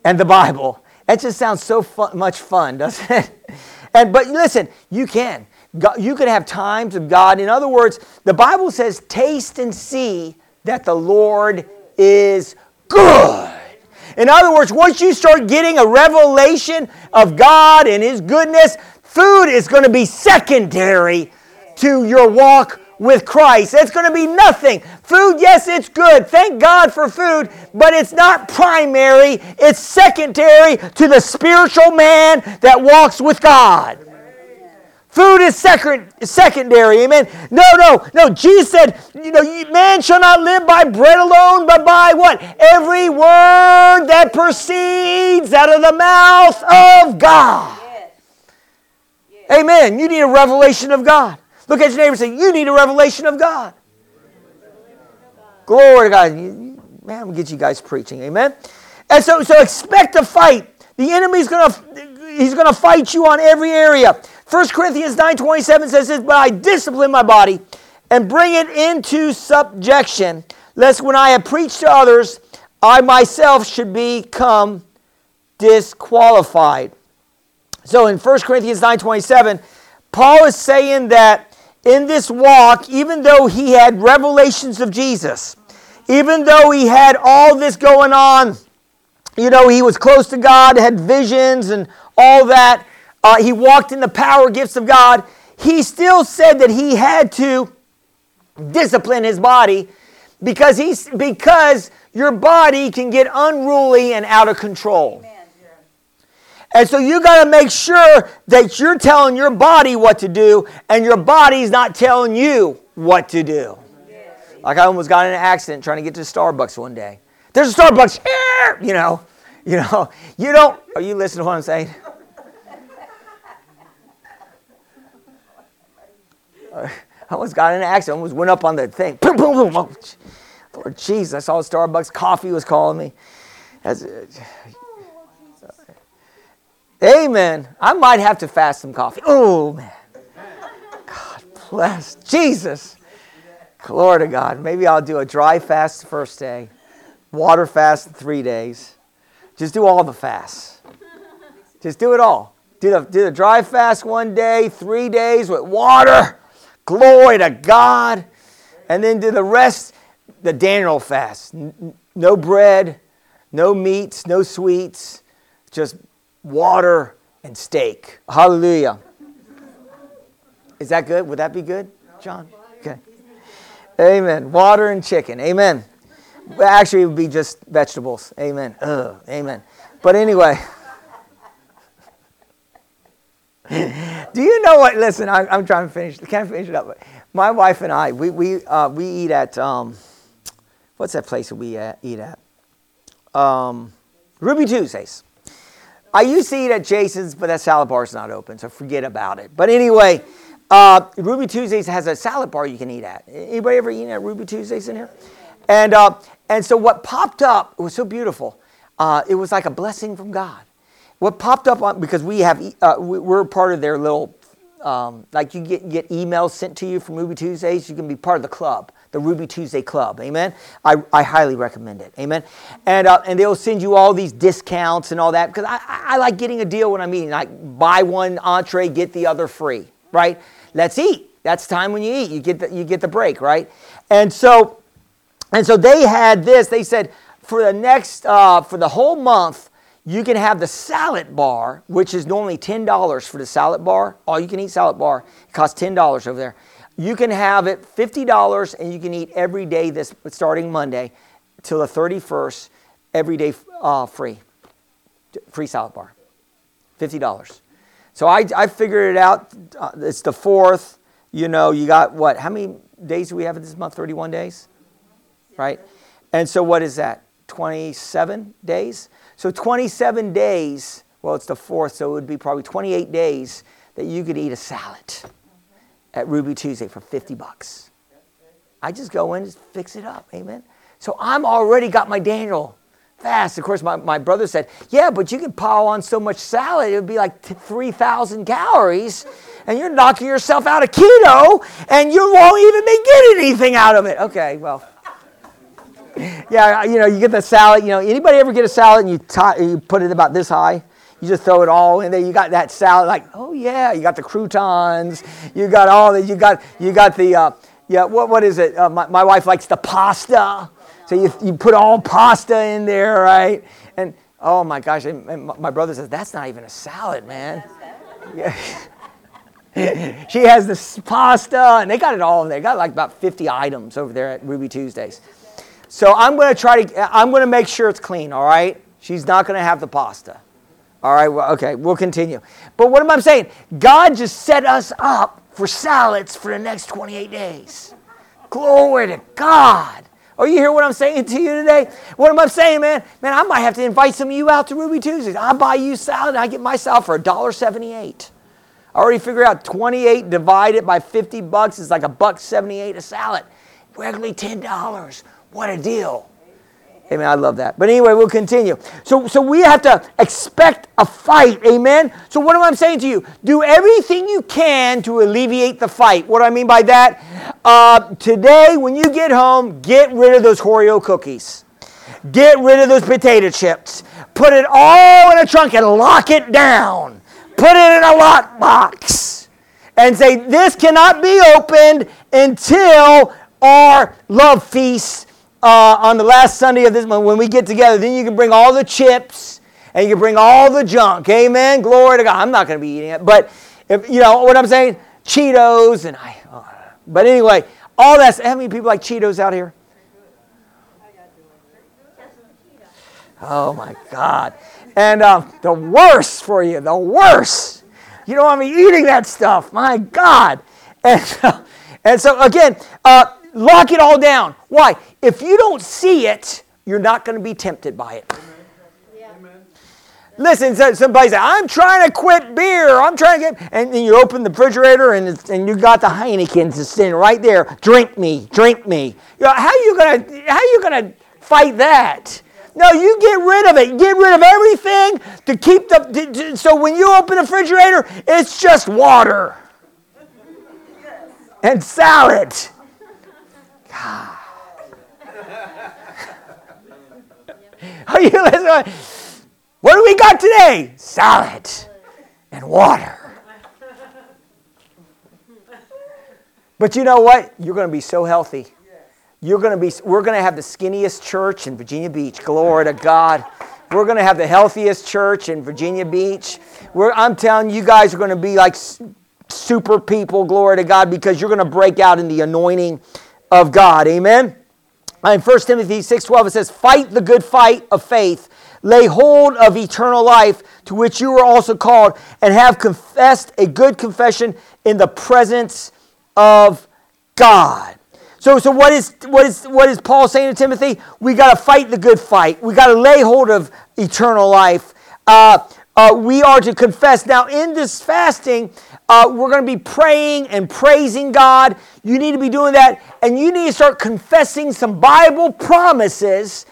And the Bible. That just sounds so much fun, doesn't it? And but listen, you can. God, you can have times of God. In other words, the Bible says, "Taste and see that the Lord is good." In other words, once you start getting a revelation of God and His goodness, food is going to be secondary to your walk with Christ. It's going to be nothing. Food, yes, it's good. Thank God for food, but it's not primary. It's secondary to the spiritual man that walks with God. Food is second, secondary. Amen. No, no, no. Jesus said, you know, man shall not live by bread alone, but by what? Every word that proceeds out of the mouth of God. Yes. Yes. Amen. You need a revelation of God. Look at your neighbor and say, You need a revelation of God. Glory to God. Man, I'm get you guys preaching. Amen. And so, so expect a fight. The enemy's gonna he's gonna fight you on every area. 1 Corinthians 9:27 says this, but I discipline my body and bring it into subjection, lest when I have preached to others, I myself should become disqualified. So in 1 Corinthians 9:27, Paul is saying that in this walk, even though he had revelations of Jesus, even though he had all this going on, you know, he was close to God, had visions and all that, uh, he walked in the power gifts of God, he still said that he had to discipline his body because he's because your body can get unruly and out of control. Amen. And so you got to make sure that you're telling your body what to do and your body's not telling you what to do. Like I almost got in an accident trying to get to Starbucks one day. There's a Starbucks here, you know. You know, you don't are you listening to what I'm saying? I almost got in an accident, almost went up on the thing. Boom, boom, boom. Lord Jesus, I saw a Starbucks coffee was calling me. As, Amen. I might have to fast some coffee. Oh, man. God bless. Jesus. Glory to God. Maybe I'll do a dry fast the first day, water fast three days. Just do all the fasts. Just do it all. Do the, do the dry fast one day, three days with water. Glory to God. And then do the rest, the Daniel fast. No bread, no meats, no sweets, just water, and steak. Hallelujah. Is that good? Would that be good, John? Okay. Amen. Water and chicken. Amen. Actually, it would be just vegetables. Amen. Ugh. Amen. But anyway. Do you know what? Listen, I'm, I'm, trying to finish. Can't finish it up? My wife and I, we, we, uh, we eat at, um, what's that place that we uh, eat at? Um, Ruby Tuesdays. I used to eat at Jason's, but that salad bar is not open, so forget about it. But anyway, uh, Ruby Tuesdays has a salad bar you can eat at. Anybody ever eaten at Ruby Tuesdays in here? And, uh, and so what popped up, it was so beautiful. Uh, it was like a blessing from God. What popped up on, because we have, uh, we're part of their little, um, like you get, get emails sent to you from Ruby Tuesdays, you can be part of the club the Ruby Tuesday Club. Amen. I, I highly recommend it. Amen. And, uh, and they'll send you all these discounts and all that because I, I like getting a deal when I'm eating. Like buy one entree, get the other free, right? Let's eat. That's time when you eat. You get the, you get the break, right? And so, and so they had this. They said for the next, uh, for the whole month, you can have the salad bar, which is normally $10 for the salad bar. All you can eat salad bar. It costs $10 over there. You can have it $50 and you can eat every day this starting Monday till the 31st, every day uh, free. Free salad bar. $50. So I, I figured it out. Uh, it's the fourth. You know, you got what? How many days do we have in this month? 31 days? Right? And so what is that? 27 days? So 27 days, well, it's the fourth, so it would be probably 28 days that you could eat a salad at Ruby Tuesday for 50 bucks. I just go in and fix it up. Amen. So I'm already got my Daniel fast. Of course, my, my brother said, Yeah, but you can pile on so much salad, it would be like 3,000 calories, and you're knocking yourself out of keto, and you won't even be getting anything out of it. Okay, well. Yeah, you know, you get the salad. You know, anybody ever get a salad and you, t- you put it about this high? You just throw it all in there. You got that salad, like, oh yeah, you got the croutons, you got all that, you got you got the uh, yeah, what what is it? Uh, my, my wife likes the pasta. So you, you put all pasta in there, right? And oh my gosh, and, my brother says, that's not even a salad, man. She has this pasta, and they got it all in there. They got like about 50 items over there at Ruby Tuesdays. So I'm going to try to, I'm going to make sure it's clean, all right? She's not going to have the pasta. All right, well, okay, we'll continue. But what am I saying? God just set us up for salads for the next 28 days. Glory to God. Oh, you hear what I'm saying to you today? What am I saying, man? Man, I might have to invite some of you out to Ruby Tuesdays. I'll buy you salad and I get my salad for $1.78. I already figured out 28 divided by 50 bucks is like a buck 78 a salad. Regularly $10. What a deal. Amen. I love that. But anyway, we'll continue. So, so we have to expect a fight. Amen. So what am I saying to you? Do everything you can to alleviate the fight. What do I mean by that? Uh, today, when you get home, get rid of those Oreo cookies. Get rid of those potato chips. Put it all in a trunk and lock it down. Put it in a lock box. And say, this cannot be opened until our love feast uh, on the last Sunday of this month, when we get together, then you can bring all the chips and you can bring all the junk. Amen. Glory to God. I'm not going to be eating it, but if you know what I'm saying, Cheetos and I. Uh, but anyway, all that. How many people like Cheetos out here? Oh my God. And um, the worst for you, the worst. You don't want me eating that stuff. My God. And, uh, and so, again, uh, lock it all down. Why? If you don't see it, you're not going to be tempted by it. Listen, somebody said, I'm trying to quit beer. I'm trying to get, and then you open the refrigerator and, and you got the Heineken sitting right there. Drink me, drink me. You know, how you gonna, how you gonna fight that? No, you get rid of it. Get rid of everything to keep the. so when you open the refrigerator, it's just water and salad. God. Are you listening? What do we got today? Salad and water. But you know what? You're going to be so healthy. You're going to be we're going to have the skinniest church in Virginia Beach. Glory to God. We're going to have the healthiest church in Virginia Beach. We're, I'm telling you, you guys are going to be like super people, glory to God, because you're going to break out in the anointing of God. Amen. In 1 Timothy 6:12 it says, "Fight the good fight of faith, lay hold of eternal life, to which you were also called, and have confessed a good confession in the presence of God." So, so what is what is what is Paul saying to Timothy? We got to fight the good fight. We got to lay hold of eternal life. Uh, uh, we are to confess. Now, in this fasting, uh, we're going to be praying and praising God. You need to be doing that. And you need to start confessing some Bible promises,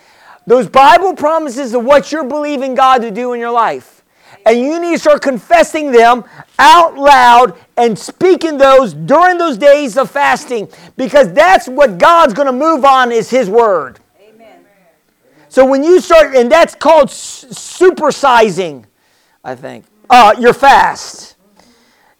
those Bible promises of what you're believing God to do in your life. And you need to start confessing them out loud and speaking those during those days of fasting because that's what God's going to move on is His Word. Amen. So when you start, and that's called supersizing I think. Uh, your fast.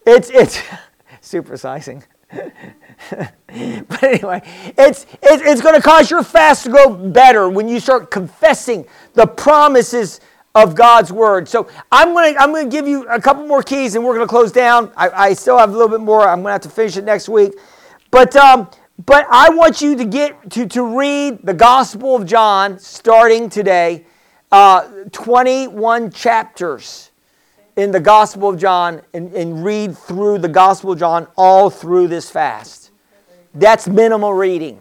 It's it's supersizing. but anyway, it's, it's, it's going to cause your fast to go better when you start confessing the promises of God's word. So I'm going to I'm going to give you a couple more keys and we're going to close down. I, I still have a little bit more. I'm going to have to finish it next week. But um, but I want you to get to, to read the Gospel of John starting today, uh, 21 chapters in the Gospel of John and, and read through the Gospel of John all through this fast. That's minimal reading.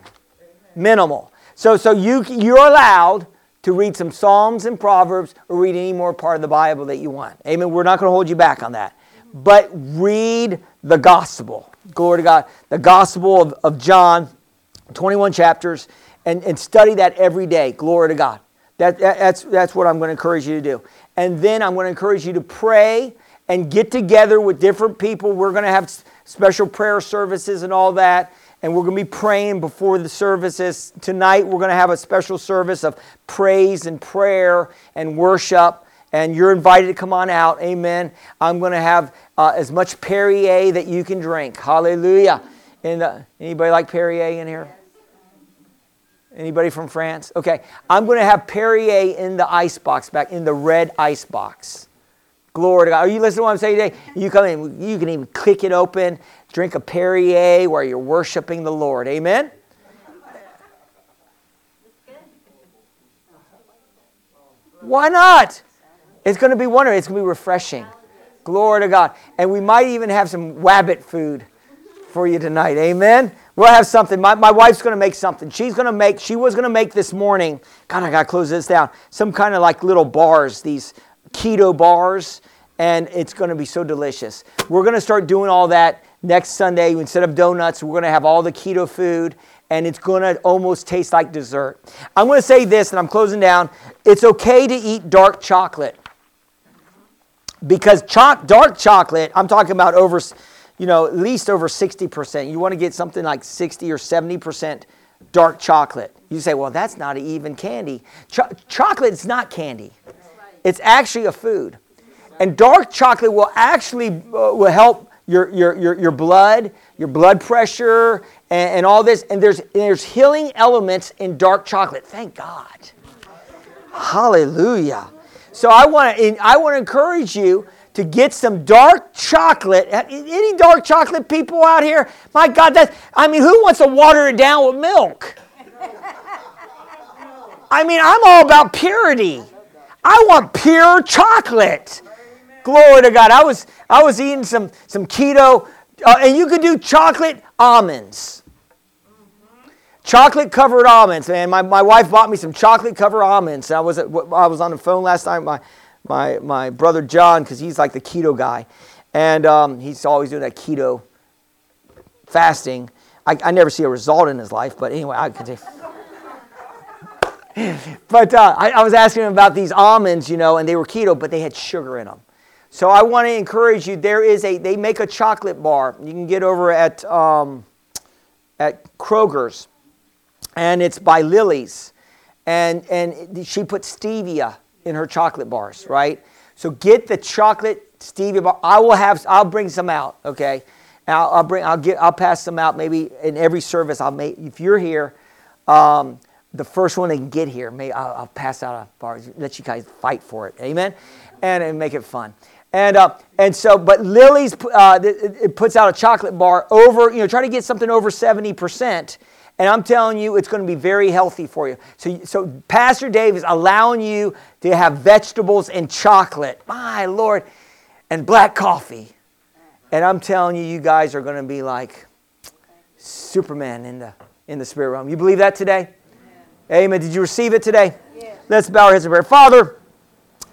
Minimal. So, so you, you're allowed to read some Psalms and Proverbs or read any more part of the Bible that you want. Amen. We're not going to hold you back on that. But read the Gospel. Glory to God. The Gospel of, of John, 21 chapters, and, and study that every day. Glory to God. That, that, that's, that's what I'm going to encourage you to do. And then I'm going to encourage you to pray and get together with different people. We're going to have special prayer services and all that. And we're going to be praying before the services. Tonight, we're going to have a special service of praise and prayer and worship. And you're invited to come on out. Amen. I'm going to have uh, as much Perrier that you can drink. Hallelujah. And uh, anybody like Perrier in here? Anybody from France? Okay. I'm going to have Perrier in the ice box back in the red ice box. Glory to God. Are you listening to what I'm saying today? You come in, you can even click it open, drink a Perrier while you're worshiping the Lord. Amen? Why not? It's going to be wonderful. It's going to be refreshing. Glory to God. And we might even have some wabbit food for you tonight. Amen. We'll have something. My, my wife's going to make something. She's going to make, she was going to make this morning, God, I got to close this down, some kind of like little bars, these keto bars, and it's going to be so delicious. We're going to start doing all that next Sunday. Instead of donuts, we're going to have all the keto food, and it's going to almost taste like dessert. I'm going to say this, and I'm closing down. It's okay to eat dark chocolate because cho- dark chocolate, I'm talking about over you know, at least over 60%. You want to get something like 60 or 70% dark chocolate. You say, well, that's not even candy. Cho- chocolate is not candy. It's actually a food. And dark chocolate will actually uh, will help your, your, your, your blood, your blood pressure, and, and all this. And there's, there's healing elements in dark chocolate. Thank God. Hallelujah. So I want to I want to encourage you to get some dark chocolate. Any dark chocolate people out here? My God, that I mean, who wants to water it down with milk? I mean, I'm all about purity. I want pure chocolate. Glory to God. I was I was eating some some keto, uh, and you could do chocolate almonds. Chocolate covered almonds, man. My, my wife bought me some chocolate covered almonds. I was at, I was on the phone last night. My my, my brother John, because he's like the keto guy. And um, he's always doing that keto fasting. I, I never see a result in his life, but anyway, I could say. but uh, I, I was asking him about these almonds, you know, and they were keto, but they had sugar in them. So I want to encourage you. There is a they make a chocolate bar. You can get over at um, at Kroger's, and it's by Lily's, and and she put stevia in her chocolate bars, right? So get the chocolate stevia bar. I will have. I'll bring some out. Okay. I'll, I'll, bring. I'll get. I'll pass some out. Maybe in every service. I'll make. If you're here, um, the first one they can get here, may I'll, I'll, pass out a bar. Let you guys fight for it. Amen. And, and make it fun. And uh, and so, but Lily's uh, it, it puts out a chocolate bar over. You know, try to get something over seventy percent and I'm telling you, it's going to be very healthy for you. So, so Pastor Dave is allowing you to have vegetables and chocolate. My Lord. And black coffee. And I'm telling you, you guys are going to be like Superman in the, in the spirit realm. You believe that today? Amen. Amen. Did you receive it today? Yeah. Let's bow our heads in prayer. Father,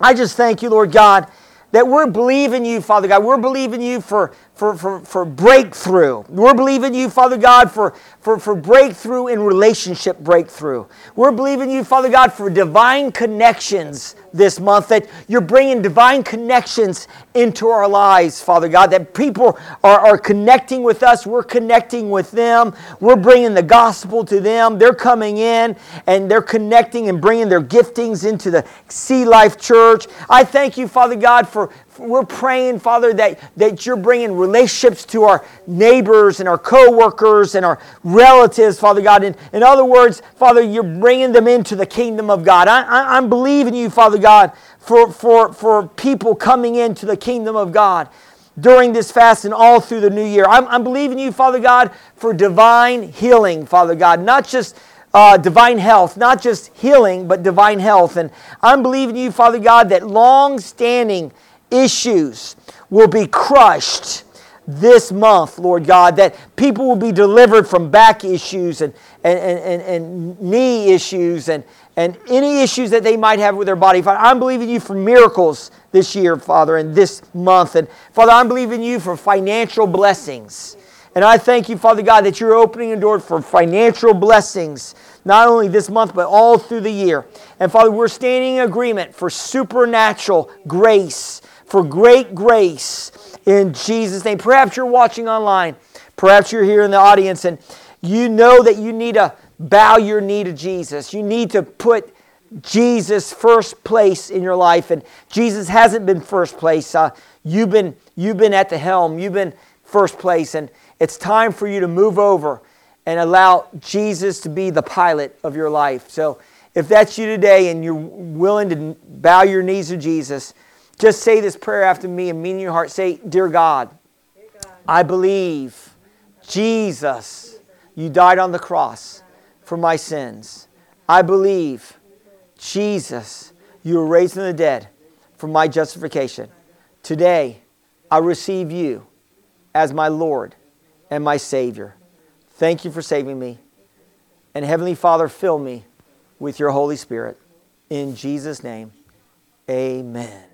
I just thank you, Lord God, that we're believing you, Father God. We're believing you for, for, for, for breakthrough. We're believing you, Father God, for, for, for breakthrough in relationship breakthrough. We're believing you, Father God, for divine connections this month, that you're bringing divine connections into our lives, Father God, that people are, are connecting with us, we're connecting with them, we're bringing the gospel to them, they're coming in and they're connecting and bringing their giftings into the Sea Life Church. I thank you, Father God, for, we're praying, Father, that, that you're bringing relationships to our neighbors and our co-workers and our relatives, Father God. In, in other words, Father, you're bringing them into the kingdom of God. I, I, I'm believing you, Father God, for, for, for people coming into the kingdom of God during this fast and all through the new year. I'm, I'm believing you, Father God, for divine healing, Father God, not just uh, divine health, not just healing, but divine health. And I'm believing you, Father God, that long standing issues will be crushed this month, Lord God, that people will be delivered from back issues and, and, and, and, knee issues and, and any issues that they might have with their body. Father, I'm believing you for miracles this year, Father, and this month. And Father, I'm believing you for financial blessings. And I thank you, Father God, that you're opening a door for financial blessings, not only this month, but all through the year. And Father, we're standing in agreement for supernatural grace for great grace in Jesus' name. Perhaps you're watching online, perhaps you're here in the audience, and you know that you need to bow your knee to Jesus. You need to put Jesus first place in your life, and Jesus hasn't been first place. Uh, you've been you've been at the helm. You've been first place, and it's time for you to move over and allow Jesus to be the pilot of your life. So, if that's you today, and you're willing to bow your knees to Jesus. Just say this prayer after me and mean in your heart. Say, Dear God, Dear God I believe, Jesus, you died on the cross for my sins. I believe, Jesus, you were raised from the dead for my justification. Today, I receive you as my Lord and my Savior. Thank you for saving me. And Heavenly Father, fill me with your Holy Spirit. In Jesus' name, amen.